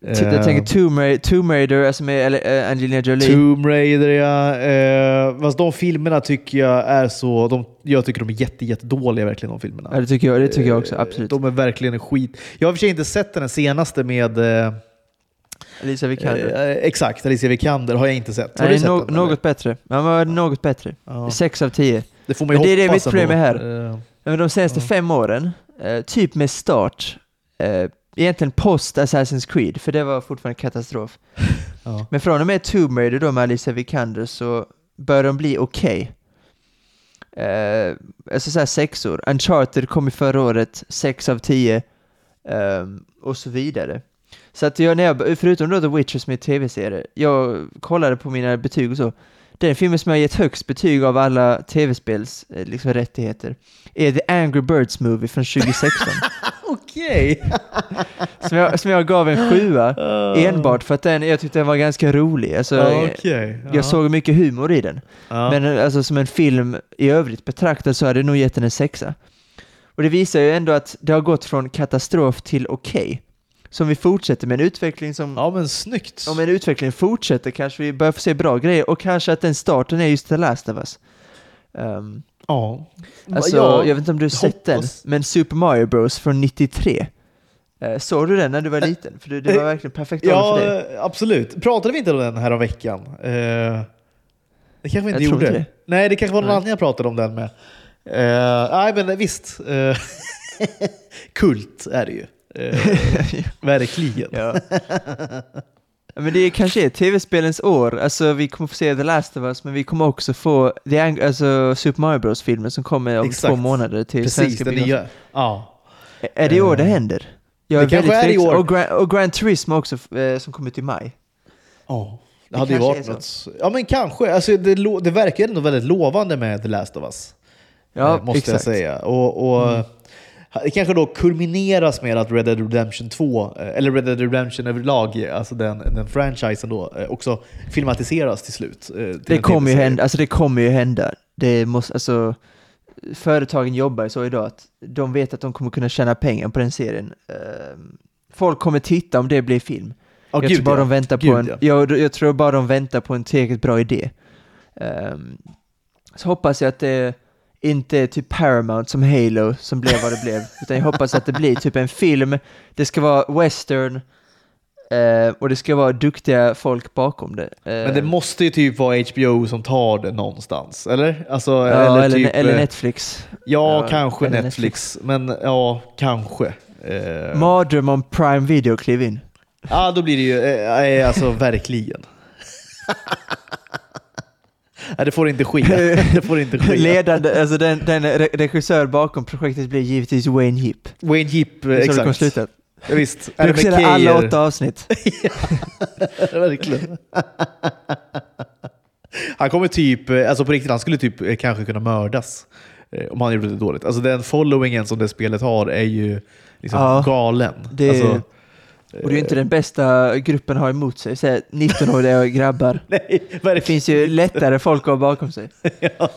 Jag Eh, tänker Tomb Raider, Tomb Raider eller, eh, Angelina Jolie. Tomb Raider ja. Eh, fast de filmerna tycker jag är så... De, jag tycker de är jätte, jättedåliga verkligen de filmerna. Ja, det tycker jag, det tycker jag också, Eh, absolut. De är verkligen en skit. Jag har i och för sig inte sett den senaste med... Eh, Alicia Vikander. eh, exakt, Alicia Vikander har jag inte sett. Har Nej, du sett no, den? eller? något bättre. Ja, men något bättre. Ja. Sex av tio. Det får man ju Men det är det mitt problem är här. Eh, Men de senaste Ja. fem åren, eh, typ med start, eh, egentligen post Assassin's Creed, för det var fortfarande katastrof. ja. Men från och med Tomb Raider då med Alicia Vikander så börjar de bli okej. Eh, alltså såhär sexor. Uncharted kom i förra året, sex av tio. ehm, och så vidare. Så att jag, när jag, förutom då The Witcher som är tv-serie, jag kollade på mina betyg och så. Den filmen som jag gett högst betyg av alla tv-spels eh, liksom, rättigheter är The Angry Birds Movie från 2016. Okej! som, jag, som jag gav en sjua, enbart för att den, jag tyckte den var ganska rolig. Alltså, Okej. ja. jag såg mycket humor i den. Ja. Men alltså som en film i övrigt betraktad så hade jag nog gett den en sexa. Och det visar ju ändå att det har gått från katastrof till okej. Så om vi fortsätter med en utveckling som... ja, men snyggt. Om en utveckling fortsätter kanske vi börjar få se bra grejer och kanske att den starten är just The Last of Us. Um, Ja. alltså, Ja, jag vet inte om du har sett den, hoppas. men Super Mario Bros från 93. Uh, såg du den när du var liten? För det, var verkligen perfekt Ja, för dig. absolut. Pratade vi inte om den här om veckan? Eh, det kanske vi inte Jag gjorde. inte det. Nej, det kanske var någon Nej. annan jag pratade om den med. Eh, nej, men visst. Eh, kult är det ju. Eh, verkligen. Ja. Men det kanske är tv-spelens år, alltså vi kommer få se The Last of Us, men vi kommer också få The Ang- alltså Super Mario Bros-filmen som kommer om Exakt. två månader till Precis, svenska den nya. Ja. Är det i år det Eh, händer? Jag det kanske väldigt är i år. Och, Gran- och Gran Turismo också, eh, som kommer i maj. Ja. Det Det hade ju kanske varit är något. Ja, men kanske. Alltså, det, det verkar ändå väldigt lovande med The Last of Us. Ja, eh, måste exakt. jag säga. Och, och Mm. Det kanske då kulmineras med att Red Dead Redemption 2, eh, eller Red Dead Redemption överlag, alltså den, den franchisen då, eh, också filmatiseras till slut. eh, till Det kommer ju hända, alltså det kommer ju hända. Det måste, alltså, företagen jobbar ju så idag att de vet att de kommer kunna tjäna pengar på den serien. Ehm, folk kommer titta om det blir film. Ja, jag gud, tror bara ja. de väntar på en, ja. jag, jag tror bara de väntar på en tillräckligt bra idé. Ehm, så hoppas jag att det inte typ Paramount som Halo som blev vad det blev, utan jag hoppas att det blir typ en film, det ska vara western eh, och det ska vara duktiga folk bakom det. Men det Ehm, måste ju typ vara HBO som tar det någonstans, eller? Alltså, ja, eller, eller, typ, eller eh, Netflix. Ja, Ja, kanske eller Netflix. Men ja, kanske. Eh, Mardröm om Prime Video klev in. ja, då blir det ju, eh, eh, alltså verkligen. Nej, det får inte ske. Det får inte ske. Ledande, alltså den, den re- regissör bakom projektet blir givetvis Wayne Heap. Wayne Heap, Det är så det kommer exakt. sluta. Ja, visst. Regisserar alla åtta avsnitt. Verkligen. Han kommer typ, alltså på riktigt, han skulle typ eh, kanske kunna mördas. eh, Om han gjorde det dåligt. Alltså den followingen som det spelet har är ju liksom Ja, galen. det- Alltså, Och det är inte den bästa gruppen har emot sig. Så här, 19-åriga grabbar. nej, Det finns ju lättare folk att ha bakom sig. Ja,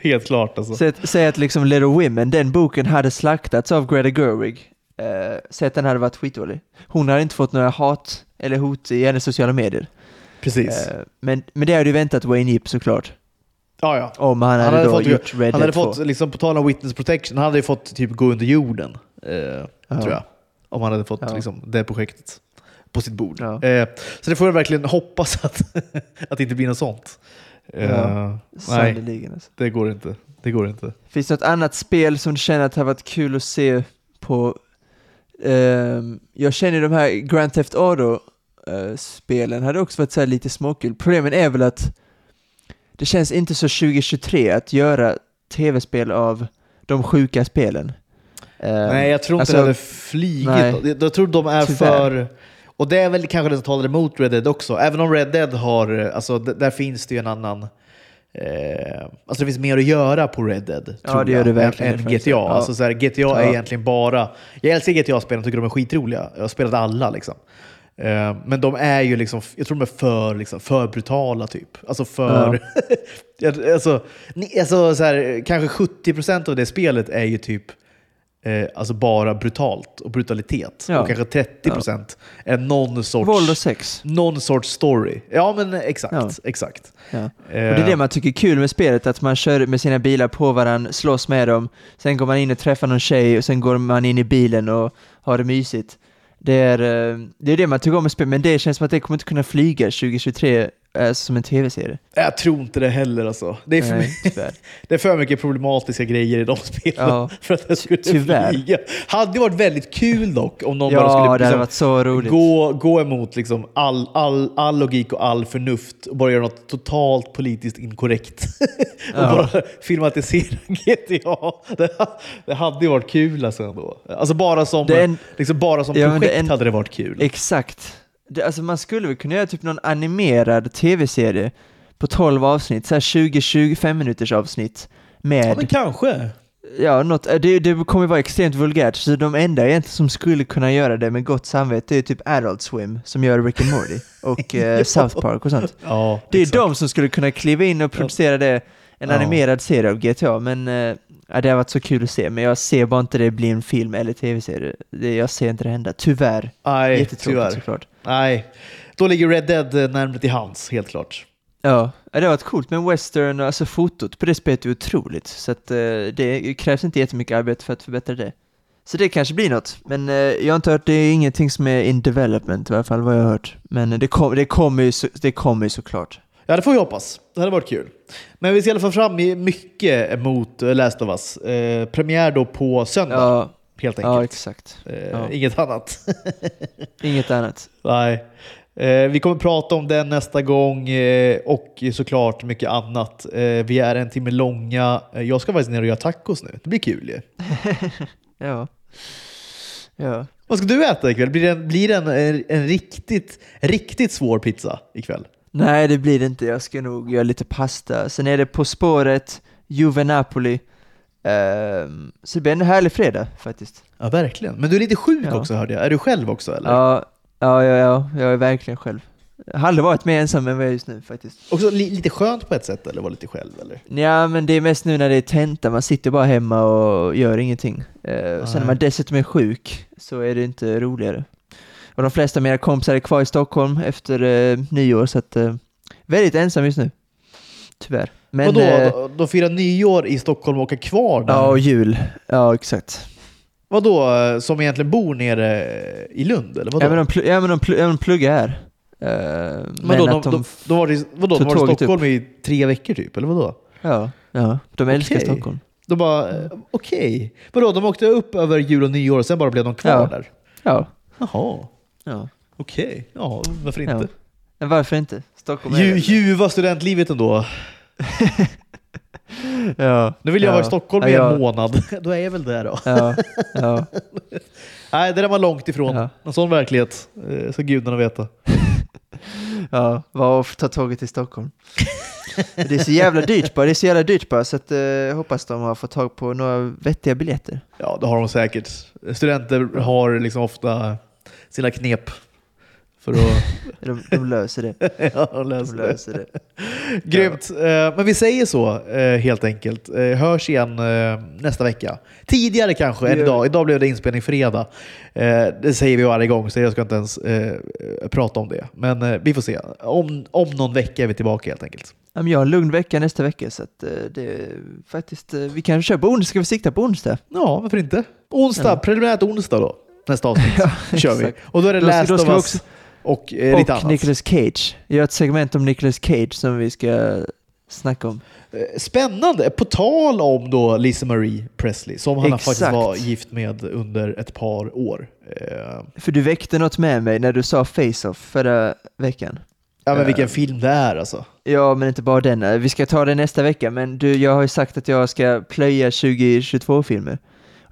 helt klart alltså. Säg att, säg att liksom Little Women, den boken hade slaktats av Greta Gerwig. Uh, säg att den hade varit skitdålig. Hon hade inte fått några hat eller hot i hennes sociala medier. Precis. Eh, men, men det hade ju väntat Wayne Yip såklart. ja, ja. Om han hade, Han hade då fått- gjort Red Han hade Dead 2. fått, liksom, på tal om witness protection, han hade ju fått typ gå under jorden. Eh, Tror jag. Om han hade fått Ja. liksom, det projektet på sitt bord. Ja. Eh, så det får jag verkligen hoppas att, att det inte blir något sånt. Eh, Ja. nej, alltså. det går inte. Det går inte. Finns det något annat spel som du känner att det har varit kul att se på? Ehm, jag känner de här Grand Theft Auto-spelen hade också varit så lite småkul. Problemet är väl att det känns inte så 2023 att göra tv-spel av de sjuka spelen. Ehm, nej, jag tror inte alltså, det hade flygit. nej. Jag, jag tror de är Tyvärr. för... Och det är väl kanske det som talar emot Red Dead också. Även om Red Dead har... Alltså, d- där finns det ju en annan... Eh, alltså det finns mer att göra på Red Dead. Ja, tror det gör jag, det verkligen, Än. GTA. Ja. Alltså, så här, GTA är Ja. egentligen bara... Jag älskar GTA-spelen tycker de är skitroliga. Jag har spelat alla liksom. Eh, men de är ju liksom, jag tror de är för, liksom, för brutala typ. Alltså för... Ja. alltså, ni- alltså, så här, kanske 70% av det spelet är ju typ eh, alltså bara brutalt och brutalitet. Ja. Och kanske 30% är någon sorts, Våld och sex. någon sorts story. Ja men exakt. Ja. exakt. Ja. Och Eh, det är det man tycker är kul med spelet, att man kör med sina bilar på varandra, slåss med dem, sen går man in och träffar någon tjej och sen går man in i bilen och har det mysigt. Det är eh, det, är det man tycker om med spel, men det känns som att det kommer inte kunna flyga 2023 eh, som en tv-serie. Jag tror inte det heller alltså. Det är, för, Nej, tyvärr. det är för mycket problematiska grejer i de spelen Ja, för att det skulle tyvärr. flyga. Hade varit väldigt kul dock om någon bara Ja, skulle det hade liksom, gå, gå emot liksom all, all, all logik och all förnuft och bara göra något totalt politiskt inkorrekt. och Ja. bara filmatisera GTA. Det, det hade ju varit kul alltså ändå. Alltså bara som, en- liksom bara som projekt en- hade det varit kul. Exakt. Det, alltså man skulle väl kunna göra typ någon animerad tv-serie på 12 avsnitt, så här 20-25 minuters avsnitt med Ja men kanske. Ja, något, eh, det, det kommer vara extremt vulgärt, så de enda egentligen som skulle kunna göra det med gott samvete är typ Adult Swim, som gör Rick and Morty, och eh, South Park och sånt. Ja, Det är exakt. de som skulle kunna kliva in och producera det, en Ja. animerad serie av GTA, men eh, ja, det har varit så kul att se, men jag ser bara inte det bli en film eller tv-serie. Jag ser inte det hända, tyvärr. Nej, Jättetråkigt tyvärr. såklart. Nej. Då ligger Red Dead eh, närmare till hands, helt klart. Ja, det har varit coolt, men western, alltså fotot på det spelet är otroligt, så att eh, det krävs inte jättemycket arbete för att förbättra det. Så det kanske blir något, men eh, jag har inte hört, det är ingenting som är in development i alla fall vad jag har hört. Men det, kom, det kommer ju så, det kommer ju såklart. Ja, det får vi hoppas. Det hade varit kul. Men vi ser i alla fall fram mycket mot Last of Us. Eh, premiär då på söndag, Ja, helt ja enkelt. exakt. eh, ja. Inget annat. Inget annat. Nej. Eh, vi kommer prata om den nästa gång eh, och såklart mycket annat. Eh, vi är en timme långa. Eh, jag ska faktiskt ner och göra tacos nu. Det blir kul ju. Ja. Ja. Vad ska du äta ikväll? Blir det en, blir det en, en, en riktigt, riktigt svår pizza ikväll? Nej, det blir det inte. Jag ska nog göra lite pasta. Sen är det På spåret, Juve Napoli. Ehm, så det blir en härlig fredag faktiskt. Ja, verkligen. Men du är lite sjuk Ja. också hörde jag. Är du själv också eller? Ja, ja, ja, ja, jag är verkligen själv. Jag har aldrig varit mer ensam än vad jag är just nu faktiskt. Också li, lite skönt på ett sätt eller vara lite själv eller? Ja, men det är mest nu när det är tenta, man sitter bara hemma och gör ingenting. Uh, sen när man dessutom är sjuk så är det inte roligare. Och de flesta av mina kompisar är kvar i Stockholm efter eh, nyår, så att uh, väldigt ensam just nu. Tyvärr. Men, Vadå? eh, då firar nyår i Stockholm och åker kvar där? Ja, och jul. Ja, exakt. Vadå? eh, Som egentligen bor nere i Lund eller vadå? Ja, men de, pl- ja, men de, pl- ja, de pluggar här. Uh, men då, de, de, de var i, vadå? De var i Stockholm i tre veckor typ, eller vadå? Ja, ja, de älskar Okej. Stockholm. De bara, eh, okej. Vadå? De åkte upp över jul och nyår och sen bara blev de kvar Ja. där? Ja. Jaha, ja. okej. Ja, varför Ja. inte? Men varför inte? Stockholm är Ju, väl- ljuva studentlivet ändå. ja. Nu vill jag ja. vara i Stockholm ja, i en jag- månad. Då är jag väl där då. Ja, ja, Nej, det där var långt ifrån. Ja. En sån verklighet eh, ska gudarna veta. ja. Var och ta tåget till Stockholm. Det är så jävla dyrt bara, det är så jävla dyrt bara så att eh, jag hoppas de har fått tag på några vettiga biljetter. Ja, det har de säkert. Studenter har liksom ofta sina knep för att De, de löser det. ja, De lösa det. löser det. Grymt. Eh, Men vi säger så eh, helt enkelt. Eh, Hörs igen nästa vecka. Tidigare kanske än idag. Idag blev det inspelning fredag. Det säger vi varje gång så jag ska inte ens prata om det. Men vi får se. Om, om någon vecka är vi tillbaka helt enkelt. Jag har en lugn vecka nästa vecka så det faktiskt, vi kan köra på onsdag, ska vi sikta på onsdag? Ja, varför inte? Onsdag, Ja. preliminärt onsdag då. Nästa avsnitt Ja, kör vi. Och då är det Då Last då of Us och eh, lite och annat. Nicolas Cage. Jag har ett segment om Nicolas Cage som vi ska snacka om. Eh, Spännande! På tal om då Lisa Marie Presley, som han Exakt. faktiskt var gift med under ett par år. Eh, För du väckte något med mig när du sa Face-Off förra veckan. Ja men Eh. vilken film det är alltså. Ja, men inte bara den. Vi ska ta det nästa vecka, men du, jag har ju sagt att jag ska plöja 2022-filmer.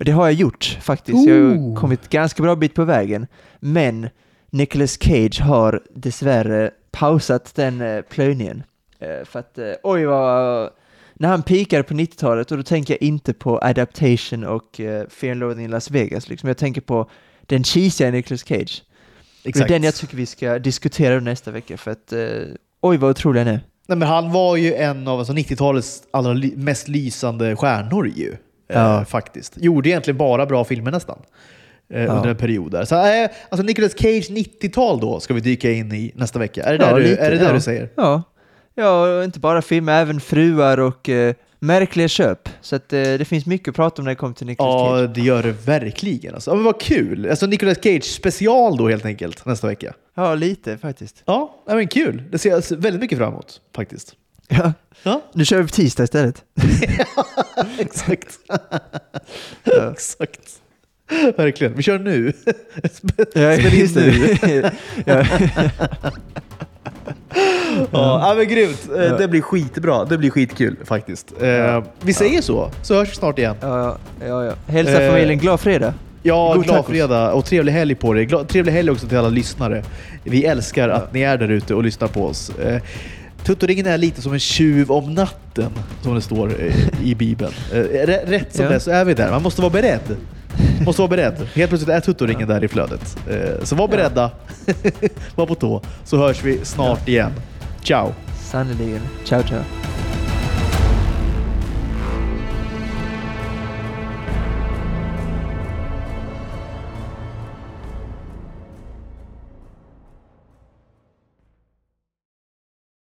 Det har jag gjort faktiskt. Jag har kommit ganska bra bit på vägen. Men Nicolas Cage har dessvärre pausat den eh, plöjningen. Eh, för att, eh, oj vad... När han pikade på 90-talet, och då tänker jag inte på Adaptation och Fear and Loathing in Las Vegas, liksom. jag tänker på den cheesiga Nicolas Cage. Det är den jag tycker vi ska diskutera nästa vecka, för att oj vad otrolig han är. Nej, men han var ju en av alltså, 90-talets allra mest lysande stjärnor ju. Eh, Ja. faktiskt. Gjorde egentligen bara bra filmer nästan. Eh, Ja. Under en period där. Så, eh, alltså Nicolas Cage 90-tal då ska vi dyka in i nästa vecka. Är det Ja, där, du, är det där ja. du säger? Ja. ja, inte bara filmer, även fruar och eh, märkliga köp. Så att, eh, det finns mycket att prata om när det kommer till Nicolas Ja, Cage. det gör det verkligen. Alltså. Ja, men vad kul! Alltså Nicolas Cage special då helt enkelt nästa vecka. Ja, lite faktiskt. Ja, ja, men kul. Det ser jag väldigt mycket fram emot faktiskt. Ja. Ja, Nu kör vi på tisdag istället. exakt. Ja. exakt. Verkligen. Vi kör nu. Ja, Spela in nu. det. ja. Ja, ja, men grymt. Eh, Ja. Det blir skitbra. Det blir skitkul faktiskt. Eh, Ja. Vi säger så, så hörs vi snart igen. Ja, ja, ja. Hälsa Eh, familjen glad fredag. Ja, God glad tacos. fredag och trevlig helg på dig. Trevlig helg också till alla lyssnare. Vi älskar att ni är där ute och lyssnar på oss. Tuttoringen är lite som en tjuv om natten, som det står i Bibeln. Eh, rä- Rätt som Ja. det så är vi där. Man måste vara beredd. Måste vara beredd. Helt plötsligt är Tuttoringen där i flödet. Eh, Så var beredda. var på tå. Så hörs vi snart igen. Ciao! Sannerligen. Ciao, ciao.